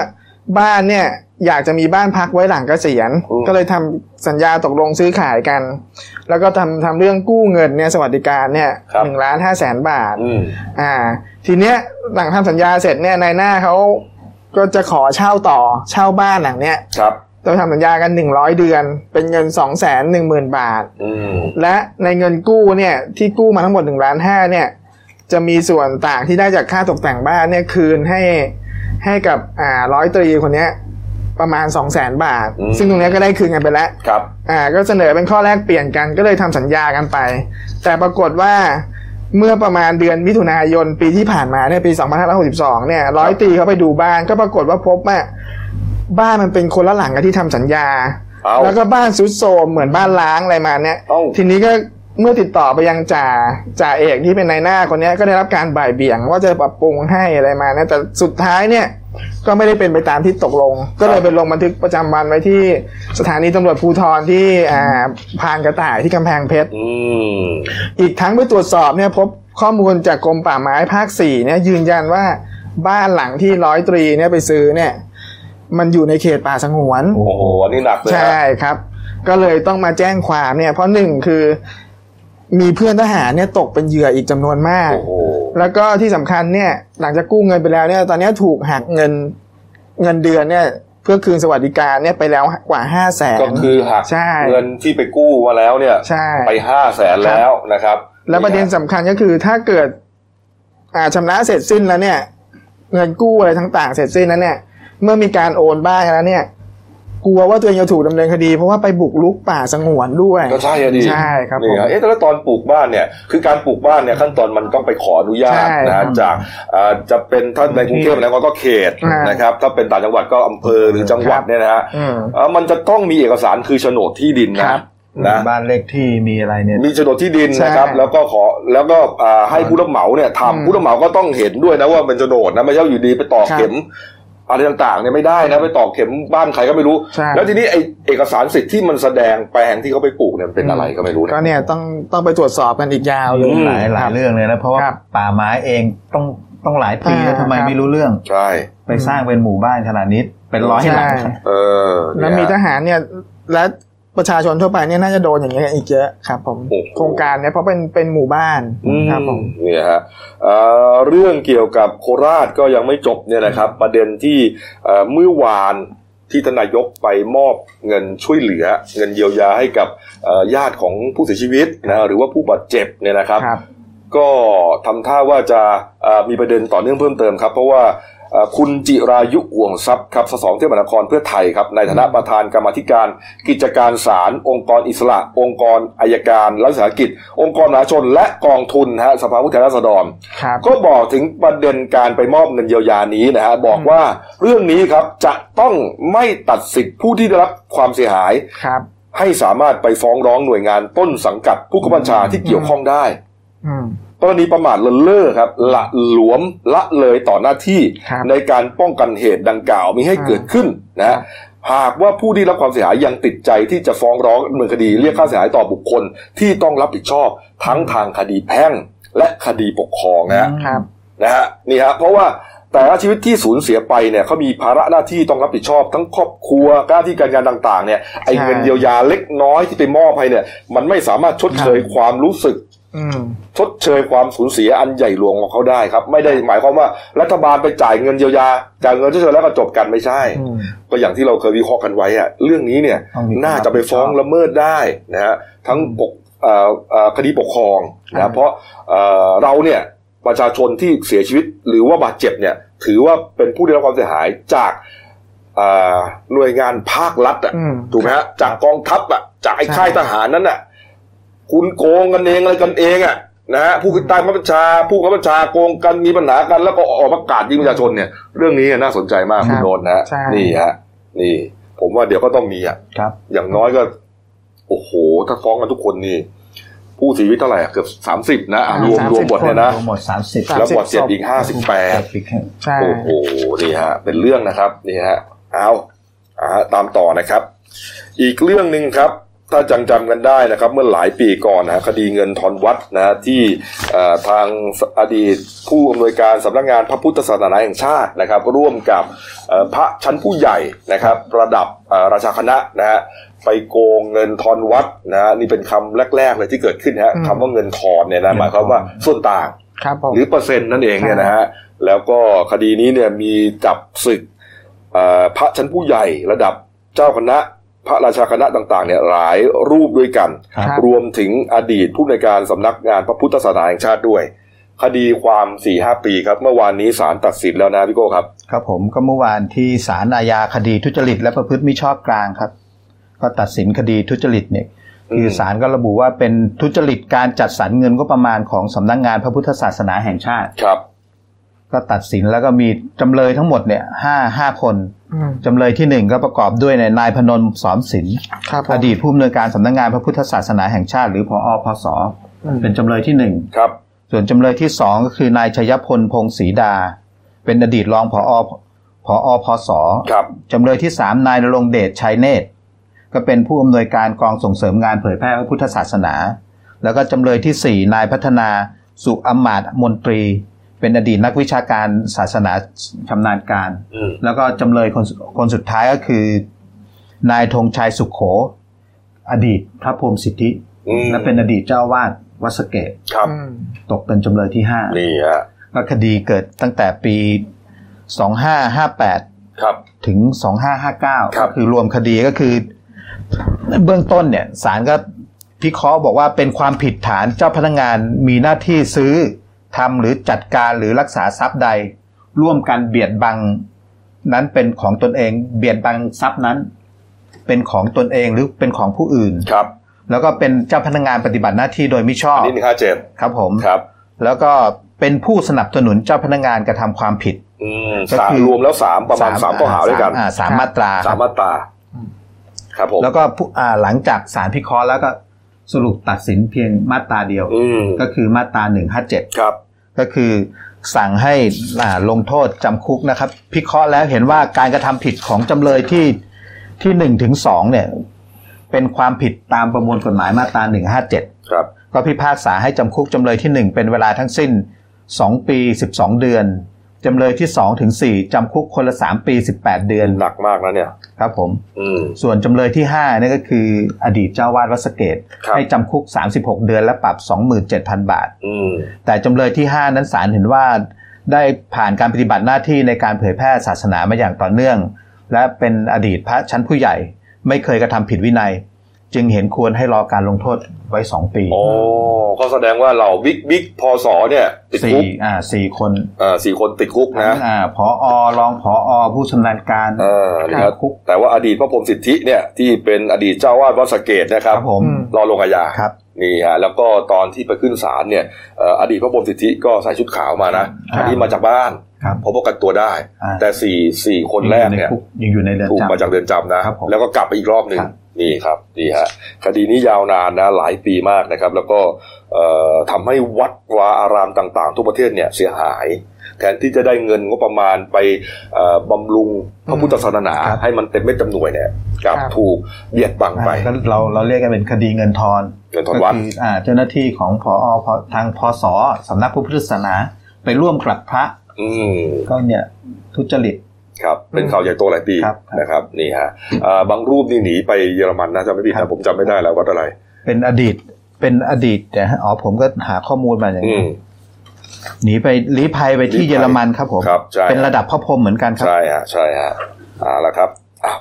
บ้านเนี่ยอยากจะมีบ้านพักไว้หลังเกษียณ
อืม
ก็เลยทำสัญญาตกลงซื้อขายกัน แล้วก็ทำทำเรื่องกู้เงินเนี่ยสวัสดิการเนี่ยหนึ่งล้านห้าแสนบาท
อืม
อ่า ทีเนี้ยหลังทำสัญญาเสร็จเนี่ยนายหน้าเขาก็จะขอเช่าต่อเช่าบ้านหลังเนี้ย
ครับ
เราทำสัญญากันหนึ่งร้อยเดือน เป็นเงินสองแสนหนึ่งหมื่นบาท
อืม
และในเงินกู้เนี่ยที่กู้มาทั้งหมดหนึ่งล้านห้าเนี่ย จะมีส่วนต่างที่ได้จากค่าตกแต่งบ้านเนี่ยคืนให้ให้กับอ่าร้อยตรีคนเนี้ยประมาณสองแสนบาท ซึ่งตรงเนี้ยก็ได้คืนกันไปแล้ว
ครับ
อ่าก็เสนอเป็นข้อแรกเปลี่ยนกันก็เลยทำสัญญากันไป แต่ปรากฏว่าเมื่อประมาณเดือนมิถุนายนปีที่ผ่านมาเนี่ยปี 2562 เนี่ยร้อยตรีเขาไปดูบ้านก็ปรากฏว่าพบว่า บ้านมันเป็นคนละหลังกับที่ทำสัญญา
เอา
แล้วก็บ้านซุดโทรมเหมือนบ้านล้างอะไรมาเนี่ย
เอ้า
ทีนี้ก็เมื่อติดต่อไปยังจ่าจ่าเอกที่เป็นนายหน้าคนเนี้ยก็ได้รับการบ่ายเบี่ยง ว่าจะปรับปรุงให้อะไรมานะแต่สุดท้ายเนี่ยก็ไม่ได้เป็นไปตามที่ตกลง ก็เลยไปลงบันทึกประจำวันไว้ที่สถานีตำรวจภูธรที่อ่าพานกระต่ายที่กำแพงเพชร
อืม
อีกทั้งไปตรวจสอบเนี่ยพบข้อมูลจากกรมป่าไม้ภาคสี่เนี่ยยืนยันว่าบ้านหลังที่ร้อยตรีเนี่ยไปซื้อเนี่ย มันอยู่ในเขตป่าสงวน
โอ้โหอันนี้หนักเลยนะ
ใช่ครับ ก็เลยต้องมาแจ้งความเนี่ย เพราะหนึ่งคือมีเพื่อนทหารเนี่ยตกเป็นเหยื่ออีกจำนวนมาก
โอ้โห
แล้วก็ที่สำคัญเนี่ยหลังจากกู้เงินไปแล้วเนี่ย ตอนนี้ถูกหักเงินเงินเดือนเนี่ย เพื่อคืนสวัสดิการเนี่ยไปแล้วกว่าห้าแสน
ก็คือหัก
ใช่
เงินที่ไปกู้มาแล้วเนี่ย
ใช่
ไปห้าแสนแล้วนะครับ
แล้วประเด็นสำคัญก็คือถ้าเกิด อ่าชำระเสร็จสิ้นแล้วเนี่ย เงินกู้อะไรต่างๆเสร็จสิ้นแล้วเนี่ย เมื่อมีการโอนบ้านแล้วเนี่ย กลัวว่าตัวเองจะถูกดำเนินคดี เพราะว่าไปบุกรุกป่าสงวนด้วย
ก็ใช่อะดิ
ใช่ครับผ
นี่
ม
ฮะเอ๊ะแต่แล้วตอนปลูกบ้านเนี่ยคือการปลูกบ้านเนี่ยขั้นตอนมันต้องไปขออนุญาต
ใช่
นะ
ครั
ฮะ
บ
จากอ่าจะเป็นถ้าในกรุงเทพแล้วก็เขต
อ่าน
นะครับถ้าเป็นต่างจังหวัดก็อำเภอหรือจังหวัด
ครับ
เนี่ยนะฮะ
อืม
เอ่อมันจะต้องมีเอกสารคือโฉนดที่ดิน
ค
นะ
รับ
นะ
บ้านเลขที่มีอะไรเนี่ย
มีโฉนดที่ดิน
ใช่
นะครับ แล้วก็ขอแล้วก็อ่าให้ผู้รับเหมาเนี่ย
อืม
ทำผู้รับเหมาก็ต้องเห็นด้วยนะว่าเป็นโฉนดนะไม่ใช่อยู่ดีไปต่อ
ครับ
เข็ม อะไรต่างๆเนี่ยไม่ได้นะไปต่อเข็มบ้านใครก็ไม่รู้
ใช่
แล้วทีนี้ไอเอกสารสิทธิ์ที่มันแสดงแปลงที่เขาไปปลูกเนี่ยมันเป็นอะไรก็ไม่รู้
ก็
นะ
เนี่ยต้องต้องไปตรวจสอบกันอีกยาวเลย
อืม
หลายหลายเรื่องเลยนะเพราะว่า
ครับ
ป่าไม้เองต้องต้องหลายปีแล้ว
อ่า
ทำไม
ครับ
ไม่รู้เรื่อง
ใช่
ไปสร้างเป็นหมู่บ้านขนาดนี้เป็นร้อยหลัง
ใช่
เออ
แล้วมีทหารเนี่ยและ ประชาชนทั่วไปเนี่ยน่าจะโดนอย่างเงี้ยอีกเยอะครับผม
โอ้โห
โครงการเนี่ยเพราะเป็นเป็นหมู่บ้าน
อืม
ครับผม
เนี่ยฮะเอ่อเรื่องเกี่ยวกับโคราชก็ยังไม่จบเนี่ยนะครับ ประเด็นที่เอ่อเมื่อวานที่ทานนายกไปมอบเงินช่วยเหลือ เงินเยียวยาให้กับเอ่อญาติของผู้เสียชีวิตนะหรือว่าผู้บาดเจ็บเนี่ยนะครับ
ครับ
ก็ทำท่าว่าจะเอ่อมีประเด็นต่อเนื่องเพิ่มเติมครับ เพราะว่าเอ่อ คุณจิรายุห่วงทรัพย์ครับสสเทพมหานครเพื่อไทยครับในฐานะประธานกรรมาธิการ กิจการศาลองค์กรอิสระ องค์กรอายการรัฐวิสาหกิจ องค์กรมหาชน และกองทุนนะฮะสภาผู้แทนราษฎร
ครับ
ก็บอกถึงประเด็นการไปมอบเงินเยียวยานี้นะฮะบอกว่าเรื่องนี้ครับจะต้องไม่ตัดสิทธิผู้ที่ได้รับความเสียหาย
ครับ
ให้สามารถไปฟ้องร้องหน่วยงานต้นสังกัดผู้กำกับบัญชาที่เกี่ยวข้องได้
อืม
กรณีประมาทเลินเล่อครับละหลวมละเลยต่อหน้าที่
ครับ
ในการป้องกันเหตุดังกล่าวมิให้เกิดขึ้นนะฮะหากว่าผู้ที่รับความเสียหายยังติดใจที่จะฟ้องร้องดำเนินคดีเรียกค่าเสียหายต่อบุคคลที่ต้องรับผิดชอบทั้งทางคดีแพ่งและคดีปกครองนะฮะ
ครับ
นะฮะนี่ฮะเพราะว่าแต่ละชีวิตที่สูญเสียไปเนี่ยเขามีภาระหน้าที่ต้องรับผิดชอบ ทั้งครอบครัวหน้าที่การงานต่าง ๆ เนี่ยไอ้
ใช่
เงินเยียวยาเล็กน้อยที่ไปมอบให้เนี่ย มันไม่สามารถชดเชยความรู้สึก
อืม
ชดเชยความสูญเสียอันใหญ่หลวงของเขาได้ครับ ไม่ได้หมายความว่ารัฐบาลไปจ่ายเงินเยียวยาจ่ายเงินชดเชยแล้วก็จบกันไม่ใช่
อืม
ก็อย่างที่เราเคยวิเคราะห์กันไว้อะเรื่องนี้เนี่ย
ต้องมี
น่าจะไปฟ้องละเมิดได้นะฮะทั้งปกเอ่อเอ่อคดีปกครองนะ
อ่า
เพราะเอ่อเราเนี่ยประชาชนที่เสียชีวิตหรือว่าบาดเจ็บเนี่ย ถือว่าเป็นผู้ได้รับความเสียหายจากเอ่อหน่วยงานภาครัฐอะ
อืม
ถูกไหมฮะจากกองทัพอะจากไอ้
ใช่
ค่ายทหารนั้นอะ คุณโกงกันเองอะไรกันเองอะนะฮะผู้ใต้บังคับบัญชา ผู้บังคับบัญชาโกงกันมีปัญหากัน แล้วก็ออกประกาศยิงประชาชนเนี่ย เรื่องนี้น่าสนใจมาก
ครับ
คุณโนนท์นะฮะ
ใช่
นี่ฮะนี่ ผมว่าเดี๋ยวก็ต้องมีอะ
ครับ
อย่างน้อยก็ โอ้โห ถ้าฟ้องกันทุกคนนี่ ผู้เสียชีวิตเท่าไหร่อะเกือบสามสิบนะอะรวม
30
รวมหมดเนี่ยนะ
รวมหมดสามสิบ
แล้วบาดเจ็บอีกห้าสิบแปด
ใช่
โอ้โหนี่ฮะ เป็นเรื่องนะครับ นี่ฮะเอาอ่าตามต่อนะครับ อีกเรื่องหนึ่งครับ ถ้าจังจำกันได้นะครับ เมื่อหลายปีก่อนนะคดีเงินทอนวัดนะที่เอ่อทางอดีตผู้อำนวยการสำนักงานพระพุทธศาสนาแห่งชาตินะครับ ร่วมกับเอ่อพระชั้นผู้ใหญ่นะครับ ระดับเอ่อราชาคณะนะฮะไปโกงเงินทอนวัดนะฮะนี่เป็นคำแรก ๆ เลยที่เกิดขึ้นฮะคำว่าเงินทอนเนี่ยนะหมายความว่าส่วนต่าง
ครับผม
หรือเปอร์เซ็นต์นั่นเองเนี่ยนะฮะแล้วก็คดีนี้เนี่ยมีจับศึกเอ่อพระชั้นผู้ใหญ่ระดับเจ้าคณะ พระราชาคณะต่างๆเนี่ยหลายรูปด้วยกัน
ครับ
รวมถึงอดีตผู้ในวยการสำนักงานพระพุทธศาสนาแห่งชาติด้วย คดีความ4ี่หปีครับ เมื่อวานนี้ศาลตัดสินแล้วนะพี่โก้ครับ
ครับผมก็เมื่อวานที่ศาลอาญาคดีทุจริตและประพฤติมิชอบกลางครับ ก็ตัดสินคดีทุจริตเนี่ยคือศาลก็ระบุว่าเป็นทุจริตการจัดสรรเงินก็ประมาณของสำนักงานพระพุทธศาสนาแห่งชาติ
ครับ
ก็ตัดสินแล้วก็มีจำเลยทั้งหมดเนี่ยห้าห้าคน
อืม
จำเลยที่หนึ่งก็ประกอบด้วยเนี่ยนายพนมสอนศิลป์
ครับผม
อดีตผู้อำนวยการสำนักงานพระพุทธศาสนาแห่งชาติ หรือพอพศ
อืม
เป็นจำเลยที่หนึ่ง
ครับ
ส่วนจำเลยที่สองก็คือนายชยพลพงศรีดา เป็นอดีตรองผอผอพศ
ครับ
จำเลยที่สามนายนรงค์เดชชัยเนตร ก็เป็นผู้อำนวยการกองส่งเสริมงานเผยแพร่พระพุทธศาสนา แล้วก็จำเลยที่สี่นายพัฒนาสุอำมาตย์มนตรี เป็นอดีตนักวิชาการศาสนาชำนาญการ
อืม
แล้วก็จำเลยคนคนสุดท้ายก็คือ นายธงชัยสุขโข อดีตพระพรหมสิทธิ
อืม
และเป็นอดีตเจ้าวาดวัดสะเกต
ครับ
อืม
ตกเป็นจำเลยที่ห้า
นี่ฮะ
ก็คดีเกิดตั้งแต่ปี2558
ครับ
ถึง2559
ครับ
ก็คือรวมคดีก็คือ เบื้องต้นเนี่ยศาลก็พิเคราะห์บอกว่าเป็นความผิดฐานเจ้าพนักงานมีหน้าที่ซื้อ ทำหรือจัดการหรือรักษาทรัพย์ใด ร่วมกันเบียดบัง นั้นเป็นของตนเองเบียดบังทรัพย์นั้น เป็นของตนเองหรือเป็นของผู้อื่น
ครับ
แล้วก็เป็นเจ้าพนักงานปฏิบัติหน้าที่โดยมิชอ
อัน
บ
นี้หนึ่งห้าเจ็ด
ครับผม
ครับแล้ว
แล้วก็เป็นผู้สนับสนุนเจ้าพนักงานกระทำความผิด
อืม
ก็
สาม
คือ
รวมแล้วสามประมาณสามข้อหาด้วยกัน
อ่าสามมาตรา
สามมาตรา ครับผม
แล้วก็ผู้อ่าหลังจากสารพิเคราะห์แล้วก็สรุปตัดสินเพียงมาตราเดียว
อืม
ก็คือมาตราหนึ่งห้าเจ็ด
ครับ
ก็คือสั่งให้อ่าลงโทษจำคุกนะครับ พิเคราะห์แล้วเห็นว่าการกระทำผิดของจำเลยที่ที่หนึ่งถึงสองเนี่ย เป็นความผิดตามประมวลกฎหมายมาตราหนึ่งห้าเจ็ด
ครับ
ก็พิพากษาให้จำคุกจำเลยที่หนึ่งเป็นเวลาทั้งสิ้นสองปีสิบสองเดือน จำเลยที่สองถึงสี่จำคุกคนละสามปีสิบแปดเดือน
หนักมากนะเนี่ย
ครับผม
อืม
ส่วนจำเลยที่5นี่ก็คืออดีตเจ้าวาดวัดสะเกต
ครับ
ให้จำคุก 36 เดือนและปรับ 27,000 บาท
อืม
แต่จำเลยที่ 5 นั้นศาลเห็นว่าได้ผ่านการปฏิบัติหน้าที่ในการเผยแพร่ศาสนามาอย่างต่อเนื่อง และเป็นอดีตพระชั้นผู้ใหญ่ ไม่เคยกระทำผิดวินัย จึงเห็นควรให้รอการลงโทษไว้2ปี
โอ้เขาแสดงว่าเราบิ๊กบิ๊กพอสอเนี่ยติดคุ
สี่
ก
อ่าสี่คน
เอ่อสี่คนติดคุก
ทั้
นะ
งอ่าผอรองผอผู้ชำนาญการ
เออนี่ครับ
คุก
แต่ว่าอดีตพระพรหมสิทธิเนี่ยที่เป็นอดีตเจ้าวาดวัดสะเกตนะครับ
ครับผม
อืม
รอลงอาญา
ครับ
นี่ฮะแล้วก็ตอนที่ไปขึ้นศาลเนี่ยเอ่ออดีตพระพรหมสิทธิก็ใส่ชุดขาวมานะครับอันนี้มาจากบ้าน
ครับ
เพราะป้องกันตัวได้
อ่า
แต่สี่สี่คนแรกเนี่ย
ยังอยู่ในเรือน
ถูก
จำ
มาจากเรือนจำนะ
ครับผม
แล้วก็กลับไปอีกรอบหนึ่ง
ครับ
นี่ครับนี่ฮะคดีนี้ยาวนานนะหลายปีมากนะครับ แล้วก็เอ่อทำให้วัดวาอารามต่าง ๆ ทั่วประเทศเนี่ยเสียหาย แทนที่จะได้เงินงบประมาณไปเอ่อบำรุงพระพุทธศาสนา
ครับ
ให้มันเต็มเม็ดเต็มหน่วยเนี่ยกลับ
ครับ
ถูกเบียดบังไป
อ่าก็เราเราเรียกกันเป็นคดีเงินทอน
เงินทอนวัด
ก็คืออ่าเจ้าหน้าที่ของพอพทางพศสำนักพระพุทธศาสนา ไปร่วมกับพระ
อืม
ก็เนี่ยทุจริต
ครับเป็นข่าวใหญ่โตหลายปี
ครับ
นะครับนี่ฮะอ่าบางรูปนี่หนีไปเยอรมันนะจำไม่ผิด
ครั
นะ
บ
ผมจำไม่ได้แล้ววัดอะไร
เป็นอดีตเป็นอดีตแต่อ๋อผมก็หาข้อมูลมาอย่าง
อื
นี้
ม
หนีไปลี้ภัยไปที่
ลี้ภัย
เยอรมันครับผม
ครับใช่
เป็นระดับพระพรหมเหมือนกันครับ
ใช่ฮะใช่ฮะเอาละครับอ้าว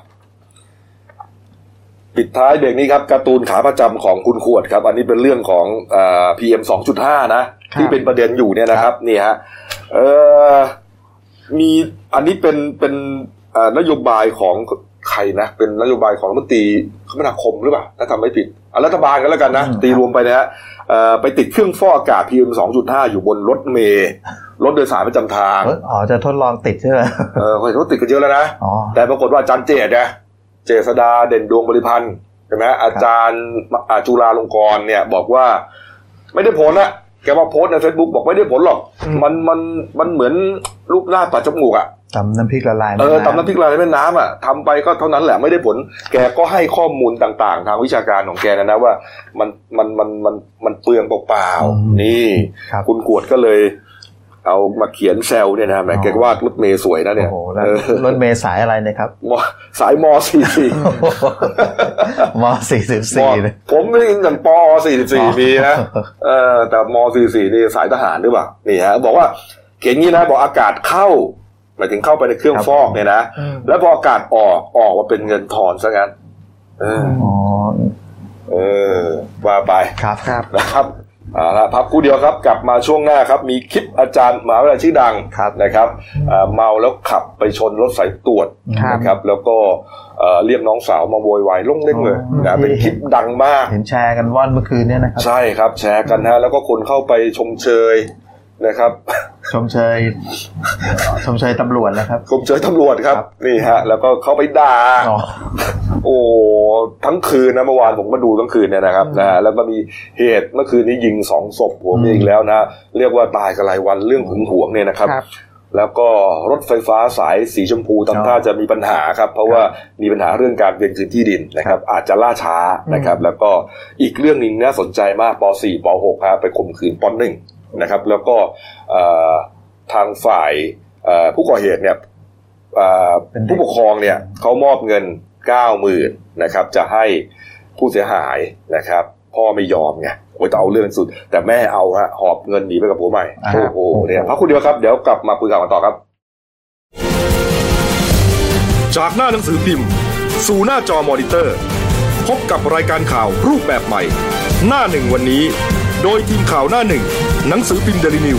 ปิดท้ายเบรกนี้ครับการ์ตูนขาประจำของคุณขวดครับ อันนี้เป็นเรื่องของพีเอ็มสองจุดห้านะ
ครับ
ที่เป็นประเด็นอยู่เนี่ยนะครับ นี่ฮะเออ มีอันนี้เป็นเป็นเอ่อนโยบายของใครนะ เป็นนโยบายของรัฐมนตรีคมนาคมหรือเปล่าถ้าทำไม่ผิดเอารัฐบาลกันแล้วกันนะ
อืม
ตีรวมไปนะฮะเอ่อไปติดเครื่องฟอกอากาศ PM 2.5 อยู่บนรถเมล์รถโดยสารประจำทาง
เอ้ยอ๋อ จะทดลองติดใช่ไหม
เออเห็นว่าติดกันเยอะแล้วนะ
อ๋อ
แต่ปรากฏว่าอาจารย์เจดเนี่ยเจษดาเด่นดวงบริพันธ์ใช่ไหมอาจารย์อ่าจุฬาลงกรณ์เนี่ย บอกว่า ไม่ได้ผลอะ แกมาโพสต์ในเฟซบุ๊กบอกไม่ได้ผลหรอก
อืม
มันมันมันเหมือนลูกหน้าดปัดจมูกอะ
ตำน้ำพริกละลาย
เออ
ใำ
ตำน้ำพริกลายในแม่น้ำอะทำไปก็เท่านั้นแหละไม่ได้ผล แกก็ให้ข้อมูลต่าง ๆ ทางวิชาการของแกนะนะว่า มันมันมันมันมันเปลืองเปล่าๆนี่
ครับ
คุณกวดก็เลย เอามาเขียนแซวเนี่ยนะแหม
อ๋อ
แกวาดรถเมย์สวยนะเนี่ย
โอ้โหแล้ว
เออ
รถเมล์สายอะไรเนะครับ
มสายมสี่สี่
มสี่สิบสี่เลย
ผมไม่ได้ยินแต่ปอสี่สิบสี่มีนะเออแต่มสี่สี่นี่สายทหารหรือเปล่านี่ฮะบอกว่าเขียนงี้นะบอกอากาศเข้าหมายถึงเข้าไปในเครื่อง
ครับ
ฟอกเนี่ยนะ
อืม
แล้วพออากาศออกออกมาเป็นเงินถอนซะงั้นเออ
อ๋อ
เออว่าไป
ครับ
ครับ
นะครับ เอาละพักครู่เดียวครับกลับมาช่วงหน้าครับ มีคลิปอาจารย์มหาวิทยาลัยชื่อดัง
ครับ
นะครับอ่าเมาแล้วขับไปชนรถสายตรวจ
ครับ
นะครับ แล้วก็เอ่อเรียกน้องสาวมาโวยวายล่งเล่งเลย
อ๋อ
นะเป็นคลิปดังมาก
เห็นแชร์กันว่อนเมื่อคืนเนี่ยนะครับ
ใช่ครับแชร์กันฮะแล้วก็คนเข้าไปชมเชยนะครับ
ชมเชย ชมเชยตำรวจนะครับ
ชมเชยตำรวจครับ
ครับ
นี่ฮะ แล้วก็เข้าไปด่า
อ๋อ
โอ้ทั้งคืนนะเมื่อวานผมก็ดูทั้งคืนเนี่ยนะครับนะฮะแล้วก็มีเหตุเมื่อคืนนี้ยิงสองศพผัวเมียอีกแล้วนะ เรียกว่าตายกันรายวันเรื่องหึงหวงเนี่ยนะครับ
ครับ
แล้วก็รถไฟฟ้าสายสีชมพูทำท่าจะมีปัญหาครับ เพราะว่ามีปัญหาเรื่องการเวียนคืนที่ดินนะครับ อาจจะล่าช้านะครับ แล้วก็อีกเรื่องหนึ่งน่าสนใจมากป .4 ป .6 ฮะไปข่มขืนป .1 นะครับ แล้วก็เอ่อ ทางฝ่ายเอ่อผู้ก่อเหตุเนี่ยเอ่อ
เป็นเด็ก
ผู้ปกครองเนี่ยเขามอบเงินเก้าหมื่นนะครับ จะให้ผู้เสียหายนะครับ พ่อไม่ยอมไงโอ้ยจะเอาเรื่องสุด แต่แม่เอาฮะหอบเงินหนีไปกับผัวใหม่
อ่า
โอ้โหเนี่ยพักคุณเดียวครับ เดี๋ยวกลับมาคุยกันต่อครับ จากหน้าหนังสือพิมพ์ สู่หน้าจอมอนิเตอร์ พบกับรายการข่าวรูปแบบใหม่ หน้าหนึ่งวันนี้ โดยทีมข่าวหน้าหนึ่งหนังสือพิมพ์เดลิวิว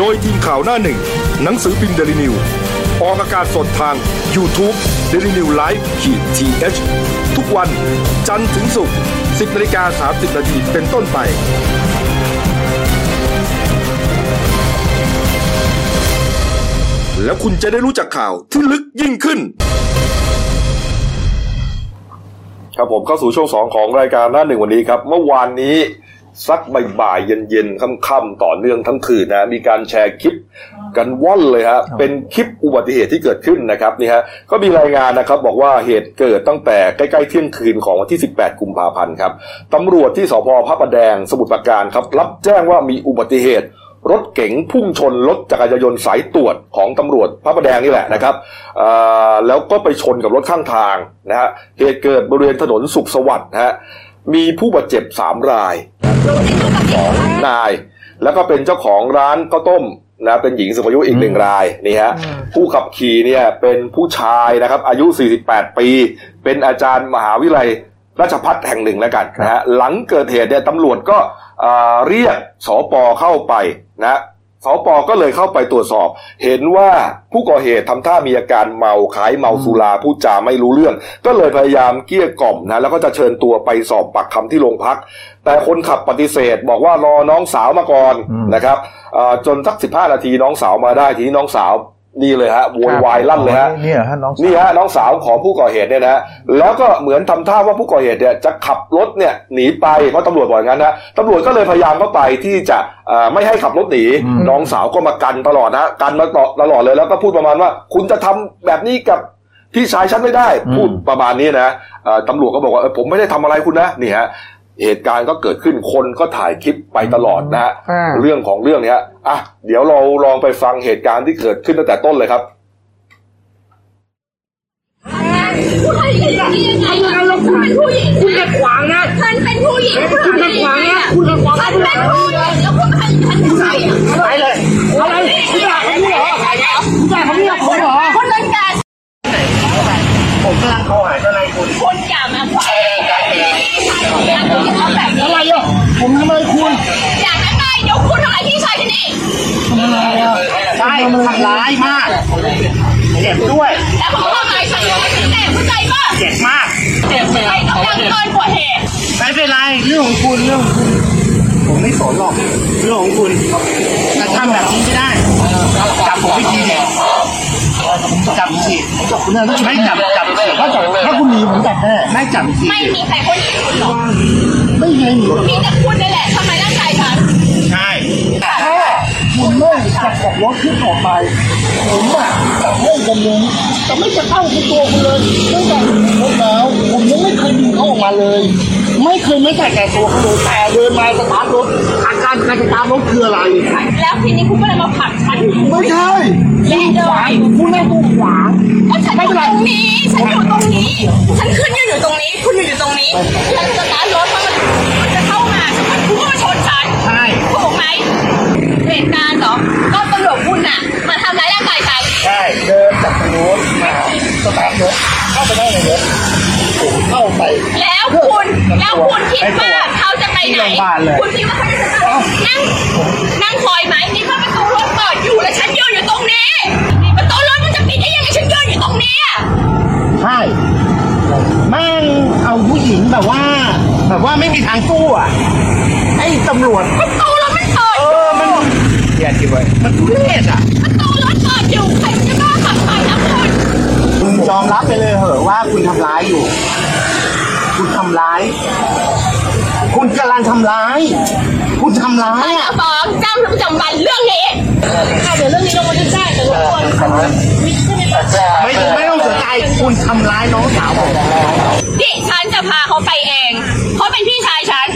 โดยทีมข่าวหน้าหนึ่ง หนังสือพิมพ์เดลิวิวออกอากาศสดทาง YouTube d e l i n e w l i v e ขีดทีเทุกวันจันทร์ถึงศุกร์10นาฬิกา30นาทีเป็นต้นไป แล้วคุณจะได้รู้จักข่าวที่ลึกยิ่งขึ้น ครับผมเข้าสู่ช่วงสองของรายการหน้าหนึ่งวันนี้ครับ เมื่อวานนี้ สักบ่ายๆเย็นๆค่ำๆต่อเนื่องทั้งคืนนะมีการแชร์คลิปกันว่อนเลยฮะเป็นคลิปอุบัติเหตุที่เกิดขึ้นนะครับนี่ฮะก็มีรายงานนะครับบอกว่าเหตุเกิดตั้งแต่ใกล้ๆเที่ยงคืนของวันที่ 18 กุมภาพันธ์ครับตำรวจที่สพพระประแดงสมุทรปราการครับรับแจ้งว่ามีอุบัติเหตุรถเก๋งพุ่งชนรถจักรยานยนต์สายตรวจของตำรวจพระประแดงนี่แหละนะครับอ่าแล้วก็ไปชนกับรถข้างทางนะฮะเหตุเกิดบริเวณถนนสุขสวัสดิ์นะฮะ มีผู้บาดเจ็บสามรายสองนาย แล้วก็เป็นเจ้าของร้านข้าวต้มนะเป็นหญิงสูงอายุอีกหนึ่งรายนี่ฮะผู้ขับขี่เนี่ยเป็นผู้ชายนะครับ อายุ 48 ปี เป็นอาจารย์มหาวิทยาลัยราชพัฒแห่งหนึ่งแล้วกันนะฮะหลังเกิดเหตุเนี่ยตำรวจก็อ่าเรียกสปเข้าไปนะ สปก็เลยเข้าไปตรวจสอบ เห็นว่าผู้ก่อเหตุทำท่ามีอาการเมาขายเมาสุราพูดจาไม่รู้เรื่อง ก็เลยพยายามเกลี้ยกล่อมนะแล้วก็จะเชิญตัวไปสอบปากคำที่โรงพัก แต่คนขับปฏิเสธ บอกว่ารอน้องสาวมาก่อนนะครับจนสักสิบห้านาทีน้องสาวมาได้ทีนี้น้องสาว นี่เลยฮะโวยวายลั่นเลยฮะ
นี่เหรอฮะน้องสาว
นี่ฮะน้องสาวของผู้ก่อเหตุเนี่ยนะฮะแล้วก็เหมือนทำท่าว่าผู้ก่อเหตุเนี่ยจะขับรถเนี่ยหนีไปเพราะตำรวจบอกอย่างนั้นนะตำรวจก็เลยพยายามเข้าไปที่จะเอ่อไม่ให้ขับรถหนี
อืม
น้องสาวก็มากันตลอดนะกันมาตลอดเลยแล้วก็พูดประมาณว่า คุณจะทำแบบนี้กับพี่ชายฉันไม่ได้ พูดประมาณนี้นะเอ่อตำรวจก็บอกว่าเออผมไม่ได้ทำอะไรคุณนะนี่ฮะ เหตุการณ์ก็เกิดขึ้นคนก็ถ่ายคลิปไปตลอดนะฮะ
อ่า
เรื่องของเรื่องเนี้ยอะเดี๋ยวเราลองไปฟังเหตุการณ์ที่เกิดขึ้นตั้งแต่ต้นเลยครับ
ผู้ชายที่ทำงานลงคุณเป็นผู้หญิงคุณจะขวางนะ
ฉันเป็นผู้หญิง
คุณจะขวางนะคุณจะขวาง
ฉันเป็นผู้หญิงแล้วคุณเป็นฉันเป็นใครอะ
ไปเลยอะไรคุณด่าเขาไม่เหรอคุณด่าเขาไม่เหรอผมเหรอ
คุณเป็นการ
ผมกำลังโทรหาเจ้านายคุณ
คุณอย่ามาขวาง อย่ามาแบบนี้
อะไรอะผมทำอะไรคุณ
อย่าทำไมเดี๋ยวคุณทำอะไรพี่ชายฉันอีก
ใช่ทำร้ายมากเจ็บด้วย
แล้วคุณทำไมฉันรู้ว่าฉันแสบเข้าใจป่ะ
เจ็บมากเจ็บ
ไม่ต้องดังเกินกว่าเหตุ
ไม่เป็นไรเรื่องของคุณเรื่องของคุณผมไม่สนหรอกเรื่องของคุณแต่ทำแบบนี้ไม่ได้จับผมไม่ทีเนี่ย จับสิจับคุณไม่จับจับถ้าจับถ้าคุณหนีผมจับแน่ไม่จับสิ
ไม่มีใครคนหญิงคุณหรอก
ไม่ไงหนี
มีแต่คุณนั่แหละทำไมร่างกายฉัน
ใช่ถ้าคุณไม่จับกับรถขึ้นออไปผมอะจะไม่ดำเนินจะไม่จะเข้าคุณตัวคุณเลยตั้งแต่รถแล้วผมยังไม่เคยดึงเขาออกมาเลย ไม่เคยไม่ใส่แต่ตัวเขาเลยแต่เดินมาสตาร์ทรถอา การการสตาร์ทรถคืออะไร
แล้วทีนี้คุณก็เลยมาผลักฉัน
ไม่ใช่คุณขวางคุณนั่งตัวขวาง
ก็ฉันอยู่ตรงนี้ ฉันอยู่ตรงนี้ ฉันขึ้นยืนอยู่ตรงนี้ คุณอยู่ตรงนี้ฉันสตาร์ทรถเพราะมันจะเข้ามาฉันมันคุณก็มาชนฉัน
ใช่
ถูกไหมเหตุการณ์เหรอก็ตำรวจคุณน่ะมาทำร้ายร่างกายฉัน
ใช่เดินจากทางโน้นมาสตาร์ทรถเข้าไปได้ในรถ ผมเข้าไป
แล้วคุณแล้วคุณคิดว่าเขาจะไปไหน คุณคิดว่าเขาจะนั่งนั่งคอยไหมนี่ถ้าประตูรถเปิดอยู่แล้วฉันยืนอยู่ตรงนี้ประตูรถมันจะปิดได้ยังไงฉันยืนอยู่ตรงนี้อะ
ใช่แม่งเอาผู้หญิงแบบว่า แบบว่าไม่มีทางสู้อะไอ้ตำรวจ
ประตูรถมันเปิด
เอ
อยู่
อมัน
อย่าคิดไว้
มันทุเรศอะ
ประตูรถเปิดอยู่ใครจะกล้าขับไปนะคุณ
คุณ ยอมรับไปเลยเหอะว่าคุณทำร้ายอยู่ คุณทำร้าย คุณกำลังทำร้าย คุณทำร้าย
ใคร
อะ
จะฟ้องเจ้าพนักประจำวันเรื่องนี้ค่ะเดี๋ยวเรื่องนี้ลงมาจะแจ้งแต่รบกวนมิใช่ไหมคะ
ไม่ไม่ต้องเสียใจคุณทำร้ายน้องสาวผม
ดิฉันจะพาเขาไปเองเขาเป็นพี่ชายฉัน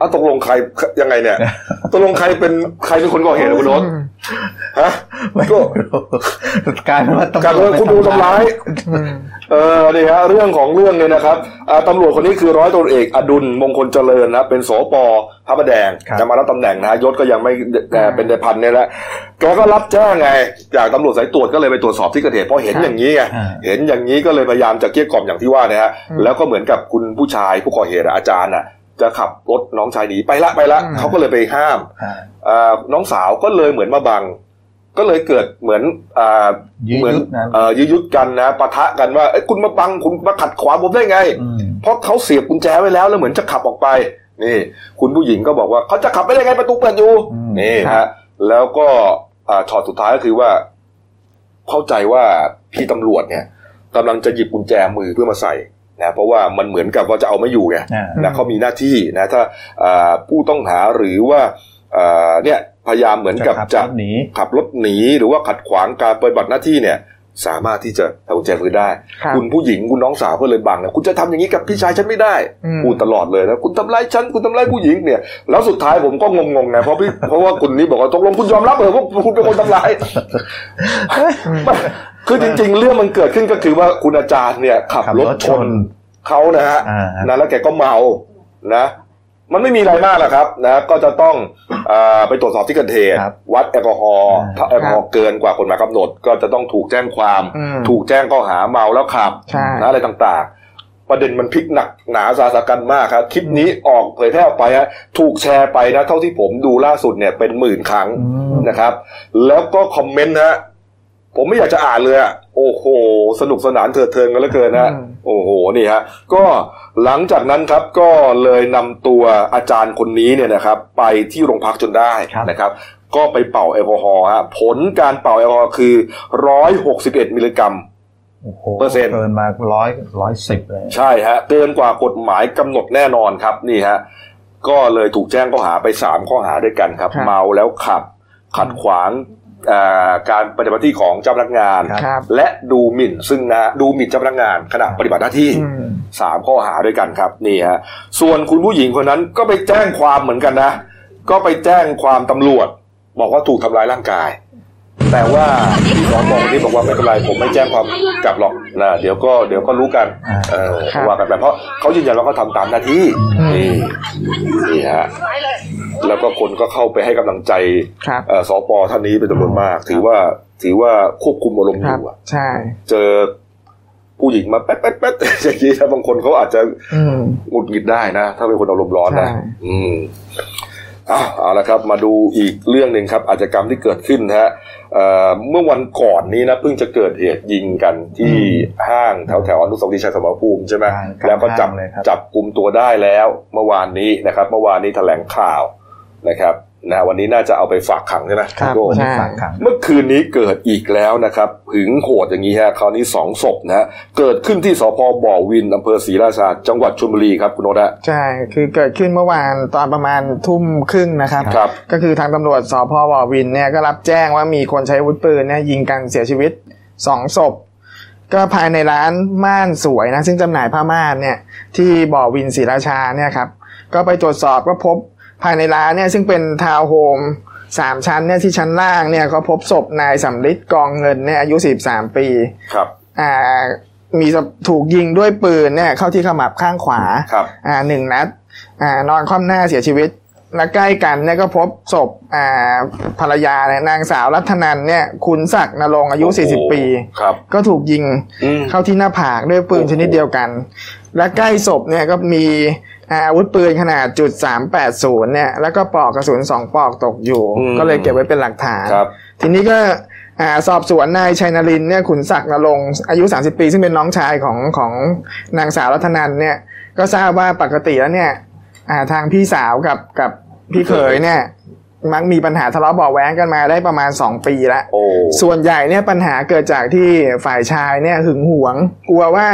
อะตกลงใครยังไงเนี่ยตกลงใครเป็นใครเป็นคนก่อเหตุอะคุณโน้ตฮะ
ไม่
ก็
รู้กลายเป็นว่าตำ
การ
รวจ
คุณดูทำร้ายเออนี่ฮะเรื่องของเรื่องเนี่ยนะครับอ่าตำรวจคนนี้คือร้อยตำรวจเอกอดุลมงคลเจริญนะเป็นสปพระประแดง
ครับ
จะมารับตำแหน่งนะฮะยศก็ยังไม่เอ่อเป็นในพันเนี่ยแหละแกก็รับแจ้งไงจากตำรวจสายตรวจก็เลยไปตรวจสอบที่เกิดเหตุเพราะเห็นอย่างนี้ไง
อ่า
เห็นอย่างนี้ก็เลยพยายามจะเกลี้ยกล่อมอย่างที่ว่านะฮะแล้วก็เหมือนกับคุณผู้ชายผู้ก่อเหตุอะอาจารย์อะ จะขับรถน้องชายหนีไปละไปละเขาก็เลยไปห้าม
อ่า
อ่าน้องสาวก็เลยเหมือนมาบัง ก็เลยเกิดเหมือนอ่า
ยื้อ
เหมือน
ยุดนะ
เอ่อยื้อยุดกันนะปะทะกันว่าเอ้ยคุณมาบังคุณมาขัดขวางผมได้ไง
อืม
เพราะเขาเสียบกุญแจไว้แล้วแล้วเหมือนจะขับออกไป นี่ คุณผู้หญิงก็บอกว่าเขาจะขับไปได้ไงประตูเปิดอยู่
อืม
นี่
ครั
ฮะ
บ
แล้วก็อ่าช็อตสุดท้ายก็คือว่า เข้าใจว่าพี่ตำรวจเนี่ยกำลังจะหยิบกุญแจมือเพื่อมาใส่ นะเพราะว่ามันเหมือนกับว่าจะเอาไม่อยู่ไง
อ่า
นะเขามีหน้าที่นะถ้าอ่าผู้ต้องหาหรือว่าอ่าเนี่ยพยายามเหมือนกับ
ขับ
จะ
รถหนี
ขับรถหนีหรือว่าขัดขวางการปฏิบัติหน้าที่เนี่ยสามารถที่จะเอากุญแจมือได้
ครับ
คุณผู้หญิงคุณน้องสาวก็เลยบังนะคุณจะทำอย่างนี้กับพี่ชายฉันไม่ได้
อืม
พูดตลอดเลยนะคุณทำร้ายฉันคุณทำร้ายผู้หญิงเนี่ยแล้วสุดท้ายผมก็งงๆไงเพราะพี่เพราะว่าคุณนี่บอกว่าตกลงคุณยอมรับเหรอว่าคุณเป็นคนทำร้ายไม่ คือจริง ๆ เรื่องมันเกิดขึ้นก็คือว่าคุณอาจารย์เนี่ยขับ
ขับ
ร
ร
ถ
ถ
ช
ช
น
น
เขานะฮะ
อ่า
นะแล้วแกก็เมานะ มันไม่มีอะไรมากหรอกครับนะ ก็จะต้องอาไปตรวจสอบที่เกิดเหตุ
ครับ
วัดแอลกอฮอล์
อ่า
ถ้าแอลกอฮอล์เกินกว่ากฎหมายกำหนด ก็จะต้องถูกแจ้งความ
อืม
ถูกแจ้งข้อหาเมาแล้วขับ
ใช่
นะอะไรต่างๆประเด็นมันพลิกหนักหนาสาสากันมากครับคลิปนี้ออกเผยแพร่ออกไปฮะถูกแชร์ไปนะ เท่าที่ผมดูล่าสุดเนี่ยเป็นหมื่นครั้ง
อืม
นะครับ แล้วก็คอมเมนต์นะ ผมไม่อยากจะอ่านเลยอะโอ้โห สนุกสนานเถิดเทิงกันเหลือเกินนะ
อืม
โอ้โหนี่ฮะก็หลังจากนั้นครับก็เลยนำตัวอาจารย์คนนี้เนี่ยนะครับ ไปที่โรงพักจนได้
ครับ
นะครับ ก็ไปเป่าแอลกอฮอล์ฮะผลการเป่าแอลกอฮอล์คือ161มิลลิกรัม
โอ้โห
เปอร์เซ็นต์
เกินมาร้อยร้อยสิบเลย
ใช่ฮะเกินกว่ากฎหมายกำหนดแน่นอนครับนี่ฮะก็เลยถูกแจ้งข้อหาไปสามข้อหาด้วยกันครับ
ครับ
เมาแล้วขับขัดขวางเอ่อ การปฏิบัติหน้าที่ของเจ้าพนักงาน
ครับ
และดูหมิ่นซึ่งหนะดูหมิ่นเจ้าพนักงานขณะปฏิบัติหน้าที่
อืม
สามข้อหาด้วยกันครับนี่ฮะส่วนคุณผู้หญิงคนนั้นก็ไปแจ้งความเหมือนกันนะ ก็ไปแจ้งความตำรวจ บอกว่าถูกทำร้ายร่างกาย แต่ว่าที่สองบอกนี่บอกว่าไม่เป็นไรผมไม่แจ้งความกลับหรอกนะเดี๋ยวก็เดี๋ยวก็รู้กัน
อ่า
เออ
ครับ
ว่ากันไปเพราะเขายืนยันว่าเขาทำตามหน้าที่
อืม
นี่นี่ฮะแล้วก็คนก็เข้าไปให้กำลังใจ
ครับ
เอ่อสปท่านนี้เป็นจำนวนมาก ถือว่าถือว่าควบคุมอารมณ์อ
ครับ
ยู่อะ
ใช่
เจอผู้หญิงมาแป๊ดแป๊ดแป๊ดอย่างนี้ถ้าบางคนเขาอาจจะ
อืม
หงุดหงิดได้นะ ถ้าเป็นคนอารมณ์ร้อนนะ
ใช่
อืมอะ เอาละครับมาดูอีกเรื่องหนึ่งครับอาชญากรรมที่เกิดขึ้นนะฮะเอ่อเมื่อวันก่อนนี้นะเพิ่งจะเกิดเหตุยิงกันที่ห้างแถวแถวๆอนุสาวรีย์ชัยสมรภูมิใช่ไหม
ใช่ครับ
แล้วก็จับ
ห้างเลยครับ
จับกลุ่มตัวได้แล้วเมื่อวานนี้นะครับ เมื่อวานนี้แถลงข่าวนะครับ นะวันนี้น่าจะเอาไปฝากขังใช่ไหม
ครับ
พี่โก้
ใช่
ฝากขัง
เมื่อคืนนี้เกิดอีกแล้วนะครับหึงโหดอย่างนี้ฮะคราวนี้สองศพนะฮะเกิดขึ้นที่สพบ่อวินอำเภอศรีราชาจังหวัดชลบุรีครับคุณโนตะ
ใช่คือเกิดขึ้นเมื่อวานตอนประมาณทุ่มครึ่งนะครับ
ครับ
ก็คือทางตำรวจสพบ่อวินเนี่ยก็รับแจ้งว่ามีคนใช้อาวุธปืนเนี่ยยิงกันเสียชีวิตสองศพก็ภายในร้านม่านสวยนะซึ่งจำหน่ายผ้าม่านเนี่ยที่บ่อวินศรีราชาเนี่ยครับก็ไปตรวจสอบก็พบ ภายในร้านเนี่ยซึ่งเป็นทาวน์โฮมสามชั้นเนี่ยที่ชั้นล่างเนี่ยก็พบศพนายสำลิดกองเงินเนี่ยอายุ43ปี
ครับ
อ่า มีถูกยิงด้วยปืนเนี่ยเข้าที่ขมับข้างขวา
ครับ
อ่าหนึ่งนัด อ่านอนคว่ำหน้าเสียชีวิต และใกล้กันเนี่ยก็พบศพอ่าภรรยาเนี่ยนางสาวรัตนันเนี่ยคุณศักดิ์นรงค์อายุ
โอ้โห
40 ปี
ครับ
ก็ถูกยิง
อืม
เข้าที่หน้าผากด้วยปืน
โอ้โห
ชนิดเดียวกัน และใกล้ศพเนี่ยก็มีอ่าอาวุธปืนขนาดจุด380เนี่ยแล้วก็ปลอกกระสุนสองปลอกตกอยู่ก็เลยเก็บไว้เป็นหลักฐาน
ครับ
ทีนี้ก็อ่าสอบสวนนายชัยนรินทร์เนี่ยขุนศักดิ์นรงค์อายุ 30 ปี ซึ่งเป็นน้องชายของของนางสาวรัตนันเนี่ยก็ทราบว่าปกติแล้วเนี่ย อ่าทางพี่สาวกับกับพี่เขยเนี่ย มักมีปัญหาทะเลาะเบาะแว้งกันมาได้ประมาณ2ปีแล้ว
โอ้
ส่วนใหญ่เนี่ยปัญหาเกิดจากที่ฝ่ายชายเนี่ยหึงหวง กลัวว่า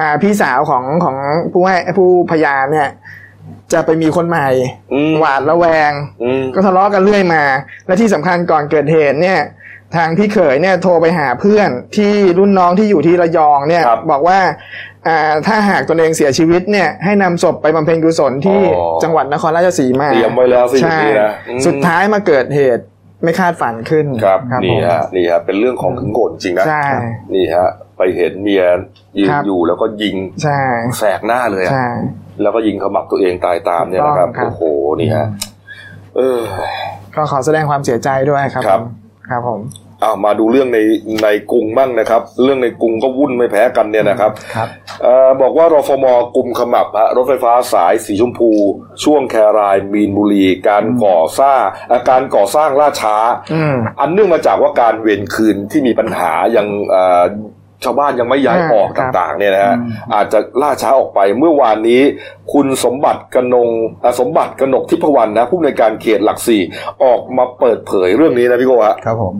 อ่าพี่สาวของของผู้ให้ผู้พยานเนี่ยจะไปมีคนใหม่
อืม
หวาดระแวง
อืม
ก็ทะเลาะกันเรื่อยมา และที่สำคัญก่อนเกิดเหตุเนี่ย ทางพี่เขยเนี่ยโทรไปหาเพื่อนที่รุ่นน้องที่อยู่ที่ระยองเนี่ย
ครับ
บอกว่าอ่าถ้าหากตนเองเสียชีวิตเนี่ยให้นำศพไปบำเพ็ญกุศลที่
อ๋อ
จังหวัดนครราชสีมา
เตรียมไว้แล้วสิอย่าง
ใช่
นี้นะอืม
สุดท้ายมาเกิดเหตุไม่คาดฝันขึ้น
ครับ
ผม
นี่ฮะนี่ฮะเป็นเรื่องของขึงโกรธจริงนะ
ใช่
นี่ฮะ ไปเห็นเมียยืน
ครับ
อยู่แล้วก็ยิง
ใช่
แสกหน้าเลยอะ
ใช่
แล้วก็ยิงขมับตัวเองตายตามเนี่ยนะครับ
ถูกต้องครับ
โอ้โหนี่ฮะเออ
ก็ขอแสดงความเสียใจด้วยครับ
ครับ
ผม ครับผม
เอามาดูเรื่องในในกรุงบ้างนะครับ เรื่องในกรุงก็วุ่นไม่แพ้กันเนี่ยนะครับ
ครับ
เอ่อบอกว่ารฟมกลุ่มขมับฮะรถไฟฟ้าสายสีชมพู ช่วงแครายมีนบุรี การก่อสร้างอะการก่อสร้างล่าช้า
อืม
อันเนื่องมาจากว่าการเวรคืนที่มีปัญหายังเอ่อ ชาวบ้านยังไม่ย้ายออก
ครับ
ต่างๆเนี่ยนะฮะ
อืม
อาจจะล่าช้าออกไปเมื่อวานนี้ คุณสมบัติกนงอะสมบัติกนกทิพวรรณนะผู้ในวยการเขตหลักสี่ออกมาเปิดเผยเรื่องนี้นะพี่โก้ฮะ
ครับผม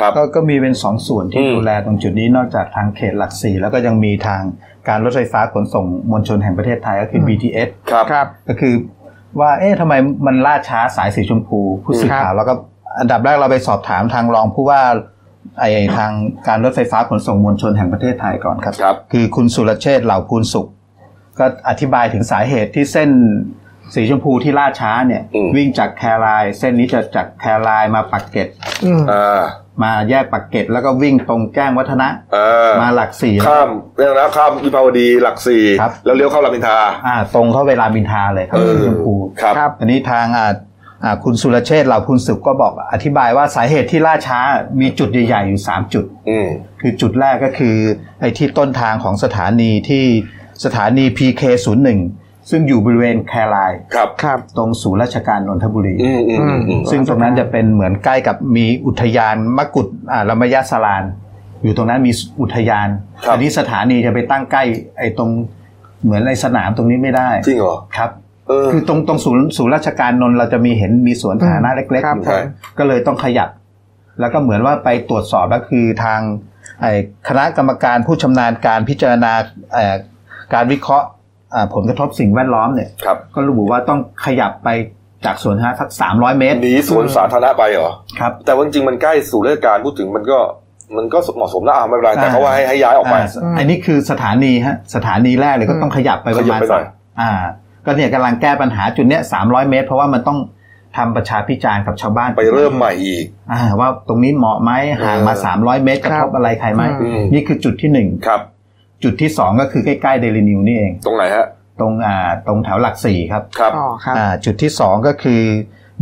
ครับ
ก็ก็มีเป็นสองส่วนที่
อืม
ดูแลตรงจุดนี้นอกจากทางเขตหลักสี่แล้วก็ยังมีทางการรถไฟฟ้าขนส่งมวลชนแห่งประเทศไทยก็คือ BTS
ครับ
ครับ
ก็คือว่าเอ๊ะทำไมมันล่าช้าสายสีชมพู ผู้สื่อข่าวแล้วก็อันดับแรกเราไปสอบถามทางรองผู้ว่า ไอทางการรถไฟฟ้าขนส่งมวลชนแห่งประเทศไทยก่อนครับ
ครับ
คือคุณสุรเชษฐ์เหล่าภูลสุข ก็อธิบายถึงสาเหตุที่เส้นสีชมพูที่ล่าช้าเนี่ย
อืม
วิ่งจากแคราย เส้นนี้จะจากแครายมาปักเกร็ด
อืม
อ่า
มาแยกปักเกร็ดแล้วก็วิ่งตรงแจ้งวัฒนะ
อ่า
มาหลักสี่แล้ว
ข้ามเรื่องนะข้ามวิภาวดีหลักสี่
ครับ
แล้วเลี้ยวเข้ารามอินทรา
อ่าตรงเข้าเวลาบินทราเลยครับ
เออ
สีชมพู
ครับ
ครับ
อันนี้ทางอ่าอ่า คุณสุรเชษฐ์เหล่าภูลสุขก็บอกอธิบายว่าสาเหตุที่ล่าช้ามีจุดใหญ่ๆอยู่ 3 จุด
อืม
คือจุดแรกก็คือไอ้ที่ต้นทางของสถานีที่สถานี PK01 ซึ่งอยู่บริเวณแคราย
ครับ
ครับ
ตรงศูนย์ราชการนนทบุรี
อืมอืมอืมอืม
ซึ่งตรงนั้นจะเป็นเหมือนใกล้กับมีอุทยานมกุฎอ่าลมยสลาน อยู่ตรงนั้นมีอุทยาน
ครับ
อันนี้สถานีจะไปตั้งใกล้ไอ้ตรงเหมือนในสนามตรงนี้ไม่ได้
จริงเหรอ
ครับ
เออ
คือตรงตรงศูนย์ศูนย์ราชการนนท์เราจะมีเห็นมีสวนสาธารณะเล็ก
ค
ๆ
รับ
อยู่
ใช่
ก็เลยต้องขยับ แล้วก็เหมือนว่าไปตรวจสอบแล้วคือทางไอ้คณะกรรมการผู้ชำนาญการพิจารณาเอ่อการวิเคราะห์อ่าผลกระทบสิ่งแวดล้อมเนี่ย
ครับ
ก็ระบุว่าต้องขยับไปจากสวนสาธารณะสักสามร้อยเมตร
หนีสวนสาธารณะไปเหรอ
ครับ
แต่ว่าจริงๆมันใกล้สู่ราชการพูดถึงมันก็มันก็เหมาะสมแล้วอะไม่เป็นไรแต่เขาว่าให้ให้ย้ายออกไปา
อันนี้คือสถานีฮะสถานีแรกเลยก็ต้องขยับไปประมาณ
ขยับไปหน่อย
อ่า ก็เนี่ยกำลังแก้ปัญหาจุดเนี้ยสามร้อยเมตร เพราะว่ามันต้องทำประชาพิจารณ์กับชาวบ้าน
ไปเริ่มใหม่อีก
อ่าว่าตรงนี้เหมาะไหมห่างมา
เออ
300เมตรกระทบอะไรใครไหม
อืม
นี่คือจุดที่หนึ่ง
ครับ
จุดที่สองก็คือใกล้ๆเดลินิวนี่เอง
ตรงไหนฮะ
ตรงอ่าตรงแถวหลักสี่ครับ
ครับ
อ๋อครับ
อ่าจุดที่สองก็คือ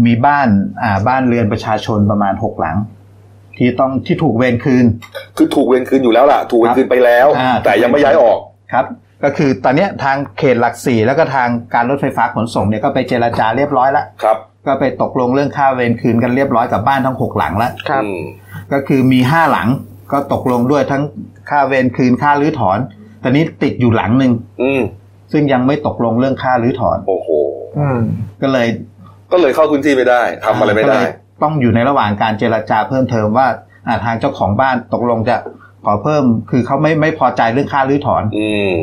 มีบ้านอ่าบ้านเรือนประชาชนประมาณหกหลัง ที่ต้องที่ถูกเวรคืน
คือถูกเวรคืนอยู่แล้วล่ะ ถูกเวรคืนไปแล้ว
อ่า
แต่ยังไม่ย้ายออก
ครับ ก็คือตอนเนี้ยทางเขตหลักสี่แล้วก็ทางการรถไฟฟ้าขนส่งเนี่ยก็ไปเจรจาเรียบร้อยแล้ว
ครับ
ก็ไปตกลงเรื่องค่าเวรคืนกันเรียบร้อยกับบ้านทั้งหกหลังแล้ว
ครับ
อืม
ก็คือมีห้าหลังก็ตกลงด้วยทั้งค่าเวรคืนค่ารื้อถอน ตอนนี้ติดอยู่หลังหนึ่ง
อืม
ซึ่งยังไม่ตกลงเรื่องค่ารื้อถอน
โอ้โห
อืม
ก็เลย
ก็เลยเข้าพื้นที่ไม่ได้ทำอะไรไม่
ก็
ได้
เลยต้องอยู่ในระหว่างการเจรจาเพิ่มเติมว่าอ่าทางเจ้าของบ้านตกลงจะ ขอเพิ่มคือเขาไม่ไม่พอใจเรื่องค่ารื้อถอน
อืม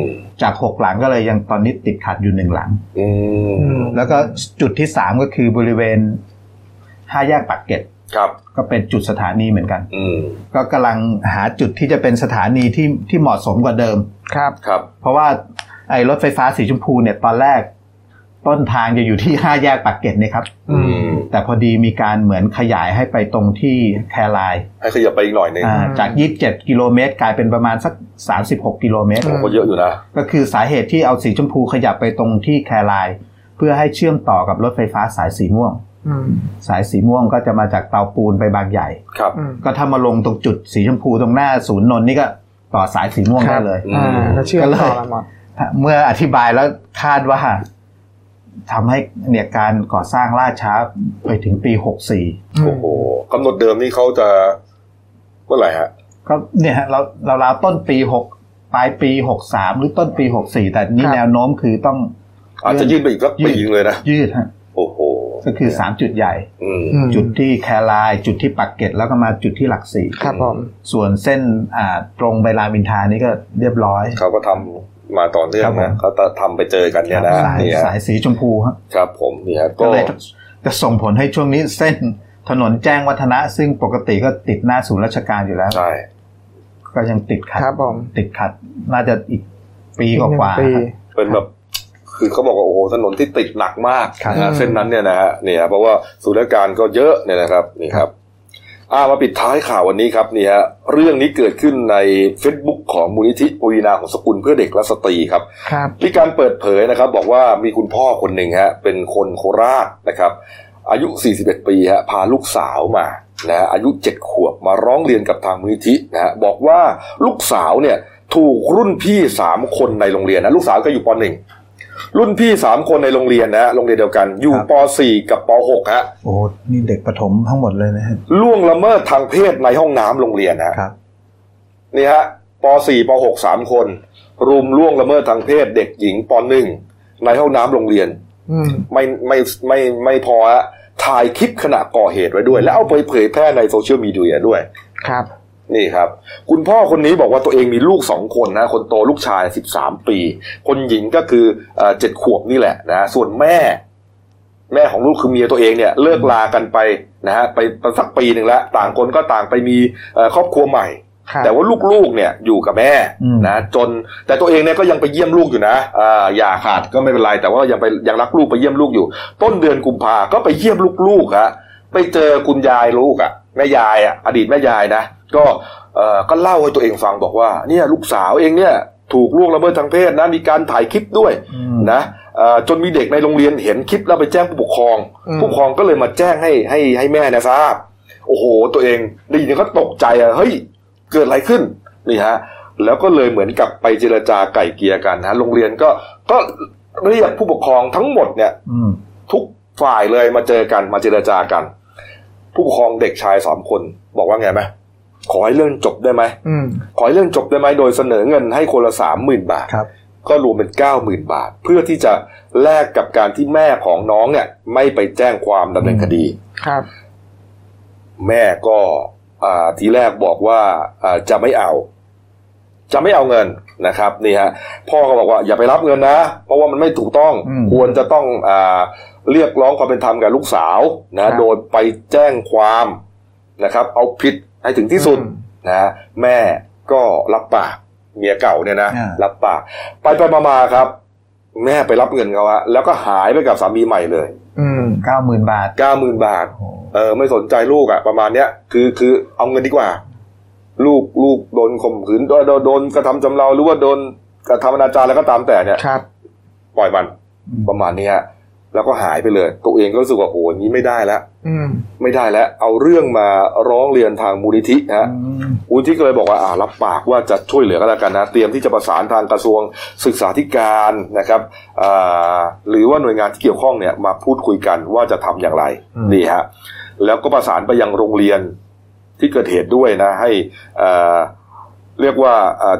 จากหกหลังก็เลยยังตอนนี้ติดขัดอยู่หนึ่งหลัง
อืม
อืม
แล้วก็จุดที่สามก็คือบริเวณห้าแยกปากเกร็ด
ครับ
ก็เป็นจุดสถานีเหมือนกัน
อืม
ก็กำลังหาจุดที่จะเป็นสถานีที่ที่เหมาะสมกว่าเดิม
ครับ
ครับ
เพราะว่าไอ้รถไฟฟ้าสีชมพูเนี่ยตอนแรก ต้นทางจะอยู่ที่ห้าแยกปากเกร็ดเนี่ยครับ
อืม
แต่พอดีมีการเหมือนขยายให้ไปตรงที่แคไลน์
ให้ขยับไปอีกหน่อยหนึง
อ่าจาก 27 กิโลเมตร กลายเป็นประมาณสัก 36 กิโลเมตร
อืม
ก็เยอะอยู่นะ
ก็คือสาเหตุที่เอาสีชมพูขยับไปตรงที่แคไลน์เพื่อให้เชื่อมต่อกับรถไฟฟ้าสายสีม่วง
อืม
สายสีม่วงก็จะมาจากเตาปูนไปบางใหญ่
ครับ
อืม
ก็ถ้ามาลงตรงจุดสีชมพูตรงหน้าศูนย์นนท์นี่ก็ต่อสายสีม่วง
ครั
ได้
บ
เลย
อืม
อ่าก็เชื่อมต่อกันหมด
เมื่ออธิบายแล้วคาดว่า ทำให้เนี่ยการก่อสร้างล่าช้าไปถึงปี 64
โอ้โหกำหนดเดิมนี่เขาจะเมื่อไหร่ฮะ
ก็เนี่ยฮะเราเราราวๆต้นปี 6 ปลายปี 63 หรือต้นปี 64 แต่นี่
ครับ
แนวโน้มคือต้อง
อาจจะยื่นไปอีกสักปีนึงเลยนะ
ยืดฮะ
โอ้โห
ก็คือ3จุดใหญ่
อืม
อืม
จุดที่แคราย จุดที่ปักเกร็ดแล้วก็มาจุดที่หลักสี่
ครับผม
ส่วนเส้นอ่าตรงไปรามอินทรานี่ก็เรียบร้อย
เขาก็ทำ มาต่อเนื่อง
ครับผ
นะ
ม
เขาจะทำไปเจอกันเนี่ยนะ
สาย
นี่ฮะ
สายสีชมพูฮะ
ครับ ผมนี่ฮะ
ก็
ก็
เลยจะส่งผลให้ช่วงนี้เส้นถนนแจ้งวัฒนะ ซึ่งปกติก็ติดหน้าศูนย์ราชการอยู่แล้ว
ใช่
ก็ยังติดขัด
ครับผม
ติดขัด น่าจะอีกปีกว่าๆ
ปี
ครับ
เป็นแบบคือเขาบอกว่าโอ้โหถนนที่ติดหนักมาก
ครับ
นะฮะเส้นนั้นเนี่ยนะฮะเนี่ยเพราะว่าศูนย์ราชการก็เยอะเนี่ยนะครับนี่ครับ อ่ามาปิดท้ายข่าววันนี้ครับนี่ฮะเรื่องนี้เกิดขึ้นใน Facebook ของมูลนิธิปวีนาของสกุลเพื่อเด็กและสตรีครับ
ครับ
มีการเปิดเผยนะครับ บอกว่ามีคุณพ่อคนหนึ่งฮะเป็นคนโคราชนะครับ อายุ 41 ปีฮะพาลูกสาวมานะฮะอายุ 7 ขวบมาร้องเรียนกับทางมูลนิธินะฮะบอกว่าลูกสาวเนี่ยถูกรุ่นพี่ 3 คนในโรงเรียนนะลูกสาวก็อยู่ป .1 รุ่นพี่3คนในโรงเรียนนะฮะโรงเรียนเดียวกัน อยู่
ครับ
ป .4 กับป .6 ฮะ
โอ้นี่เด็กประถมทั้งหมดเลยนะฮะ
ล่วงละเมิดทางเพศในห้องน้ำโรงเรียนนะฮะ
ครับ
นี่ฮะป .4 ป .6 สามคน รุมล่วงละเมิดทางเพศเด็กหญิงป .1 ในห้องน้ำโรงเรียน
อืม
ไม่ไม่ไม่ไม่พอฮะถ่ายคลิปขณะก่อเหตุไว้ด้วย แล้วเอาไปเผยแพร่ในโซเชียลมีเดียด้วย
ครับ
นี่ครับ คุณพ่อคนนี้บอกว่าตัวเองมีลูกสองคนนะ คนโตลูกชาย13ปี คนหญิงก็คือเอ่อเจ็ดขวบนี่แหละนะ ส่วนแม่ แม่ของลูกคือเมียตัวเองเนี่ย เลิกลากันไปนะฮะไปไปสักปีหนึ่งแล้ว ต่างคนก็ต่างไปมีเอ่อครอบครัวใหม่
ครับ
แต่ว่าลูกๆเนี่ยอยู่กับแม่
อืม
นะจนแต่ตัวเองเนี่ยก็ยังไปเยี่ยมลูกอยู่นะอ่าอย่าขาดก็ไม่เป็นไรแต่ว่ายังไปยังรักลูกไปเยี่ยมลูกอยู่ ต้นเดือนกุมภาก็ไปเยี่ยมลูกๆฮะไปเจอคุณยายลูกอะ แม่ยายอะอดีตแม่ยายนะ ก็เอ่อก็เล่าให้ตัวเองฟังบอกว่าเนี่ยลูกสาวเองเนี่ยถูกล่วงละเมิดทางเพศนะมีการถ่ายคลิปด้วย
อืม
นะเอ่อจนมีเด็กในโรงเรียนเห็นคลิปแล้วไปแจ้งผู้ปกครอง
อืม
ผู้ปกครองก็เลยมาแจ้งให้ให้ให้แม่เนะทราบโอ้โห ตัวเองได้ยินก็ตกใจอะเฮ้ยเกิดอะไรขึ้นนี่ฮะแล้วก็เลยเหมือนกับไปเจรจาไก่เกลียกันนะโรงเรียนก็ก็เรียกผู้ปกครองทั้งหมดเนี่ย
อืม
ทุกฝ่ายเลยมาเจอกันมาเจรจากัน ผู้ปกครองเด็กชายสามคน บอกว่าไงไหมขอให้เรื่องจบได้ไหม
อืม
ขอให้เรื่องจบได้ไหมโดยเสนอเงินให้คนละสามหมื่นบาท
ครับ
ก็รวมเป็นเก้าหมื่นบาท เพื่อที่จะแลกกับการที่แม่ของน้องเนี่ย ไม่ไปแจ้งความดำเนินคดี
ครับ
แม่ก็อ่าทีแรกบอกว่าอ่าจะไม่เอา จะไม่เอาเงิน นะครับนี่ฮะพ่อก็บอกว่าอย่าไปรับเงินนะ เพราะว่ามันไม่ถูกต้อง
อืม
ควรจะต้องอ่าเรียกร้องความเป็นธรรมกับลูกสาวนะโดยไปแจ้งความนะครับ เอาผิดให้ถึงที่สุด
อืม
นะแม่ก็รับปากเมียเก่าเนี่ยนะ
อ่า
รับปากไปไปมาๆครับ แม่ไปรับเงินเขาฮะแล้วก็หายไปกับสามีใหม่เลย
อืม
เก้าหมื่นบาท
เก้าหมื่นบาทเออไม่สนใจลูกอะประมาณเนี้ยคือคือเอาเงินดีกว่า ลูกลูกโดนข่มขืนโดนโดนโดนกระทำจำเราหรือว่าโดนกระทำอนาจารแล้วก็ตามแต่เนี่ย
ครับ
ปล่อยมันประมาณเนี้ยแล้วก็หายไปเลย ตัวเองก็รู้สึกว่าโอ้ยนี้ไม่ได้แล้ว
อืม
ไม่ได้แล้ว เอาเรื่องมาร้องเรียนทางมูลนิธินะฮะมูลนิธิก็เลยบอกว่าอ่ารับปากว่าจะช่วยเหลือกันแล้วกันนะเตรียมที่จะประสานทางกระทรวงศึกษาธิการนะครับอ่าหรือว่าหน่วยงานที่เกี่ยวข้องเนี่ยมาพูดคุยกันว่าจะทำอย่างไรนี่ฮะแล้วก็ประสานไปยังโรงเรียน ที่เกิดเหตุด้วยนะ ให้อ่าเรียกว่าอ่า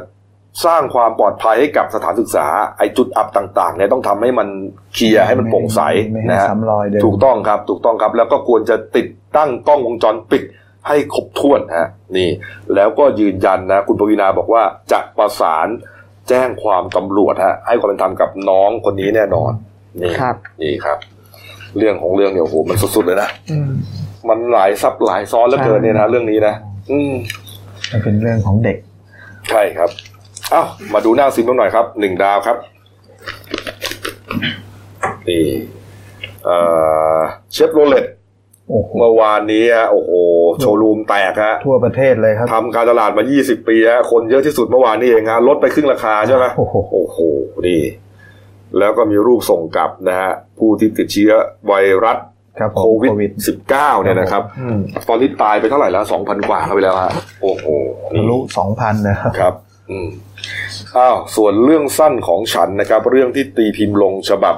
สร้างความปลอดภัยให้กับสถานศึกษา ไอ้จุดอับต่างๆเนี่ยต้องทำให้มันเคลียร์ให้มันโปร่งใส
ไม่ให้
นะฮะ
ซ้ำรอยเดิม
ถูกต้องครับถูกต้องครับ แล้วก็ควรจะติดตั้งกล้องวงจรปิดให้ครบถ้วนฮะนี่ แล้วก็ยืนยันนะคุณปวีนาบอกว่าจะประสานแจ้งความตำรวจฮะให้ความเป็นธรรมกับน้องคนนี้แน่นอน นี่
ครับ
นี่ครับ เรื่องของเรื่องเนี่ยโอ้โหมันสุดๆเลยนะ
อื ม
มันหลายซับหลายซ้อนเหลือเกินเนี่ยนะเรื่องนี้นะอืม
มันเป็นเรื่องของเด็ก
ใช่ครับเอ้ามาดูหน้าซิมหน่อยครับหนึ่งดาวครับนี่เอ่อเชฟโรเลต
โอ้โห
เมื่อวานนี้ฮะโอ้โห โชว์รูมแตกฮะ
ทั่วประเทศเลยครับ
ทำการตลาดมา 20 ปีฮะคนเยอะที่สุดเมื่อวานนี้เองฮะลดไปครึ่งราคาใช่ไหม
โอ้โห
โอ้โหนี่ แล้วก็มีรูปส่งกลับนะฮะ ผู้ที่ติดเชื้อไวรัส
ครับผม
โควิด19เนี่ยนะครับ
อืม
ตอนนี้ตายไปเท่าไหร่แล้ว2,000กว่าเข้าไปแล้วฮะโอ้โห
ทะ
นี่
ลุสองพันนะครับ
ครับอืมอ้าวส่วนเรื่องสั้นของฉันนะครับ เรื่องที่ตีพิมพ์ลงฉบับ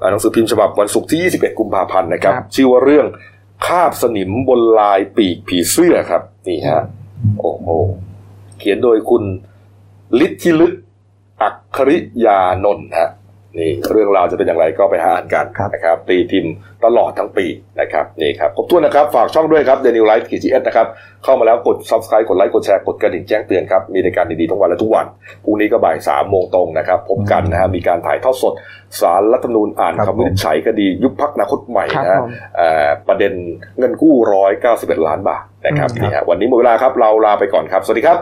อ่าหนังสือพิมพ์ฉบับวันศุกร์ที่ 21 กุมภาพันธ์นะครับ
ครับ
ชื่อว่าเรื่องคาบสนิมบนลายปีกผีเสื้อครับ นี่ฮะโอ้โหเขียนโดยคุณฤทธิลึกอัคคริยานนท์ฮะ นี่เรื่องราวจะเป็นอย่างไรก็ไปหาอ่านกัน
ครับ
นะครับตีพิมพ์ตลอดทั้งปีนะครับนี่ครับขอบคุณนะครับ ฝากช่องด้วยครับเดลินิวส์กีด GS นะครับ เข้ามาแล้วกด subscribe กดไลค์กดแชร์กดกระดิ่งแจ้งเตือนครับ มีรายการดีๆทั้งวันและทุกวันพรุ่งนี้ก็บ่ายสามโมงตรงนะครับ พบกันนะฮะมีการถ่ายทอดสด ศาลรัฐธรรมนูญอ่าน
ครับ
คำวินิจฉัยคดียุบพรรคอนาคตใหม่
ครับ
นะฮะ
ผม
เอ่อประเด็นเงินกู้ร้อยเก้าสิบเอ็ดล้านบาทนะครับ
อืม
นี่ฮะวันนี้หมดเวลาครับเราลาไปก่อนครับสวัสดีครับ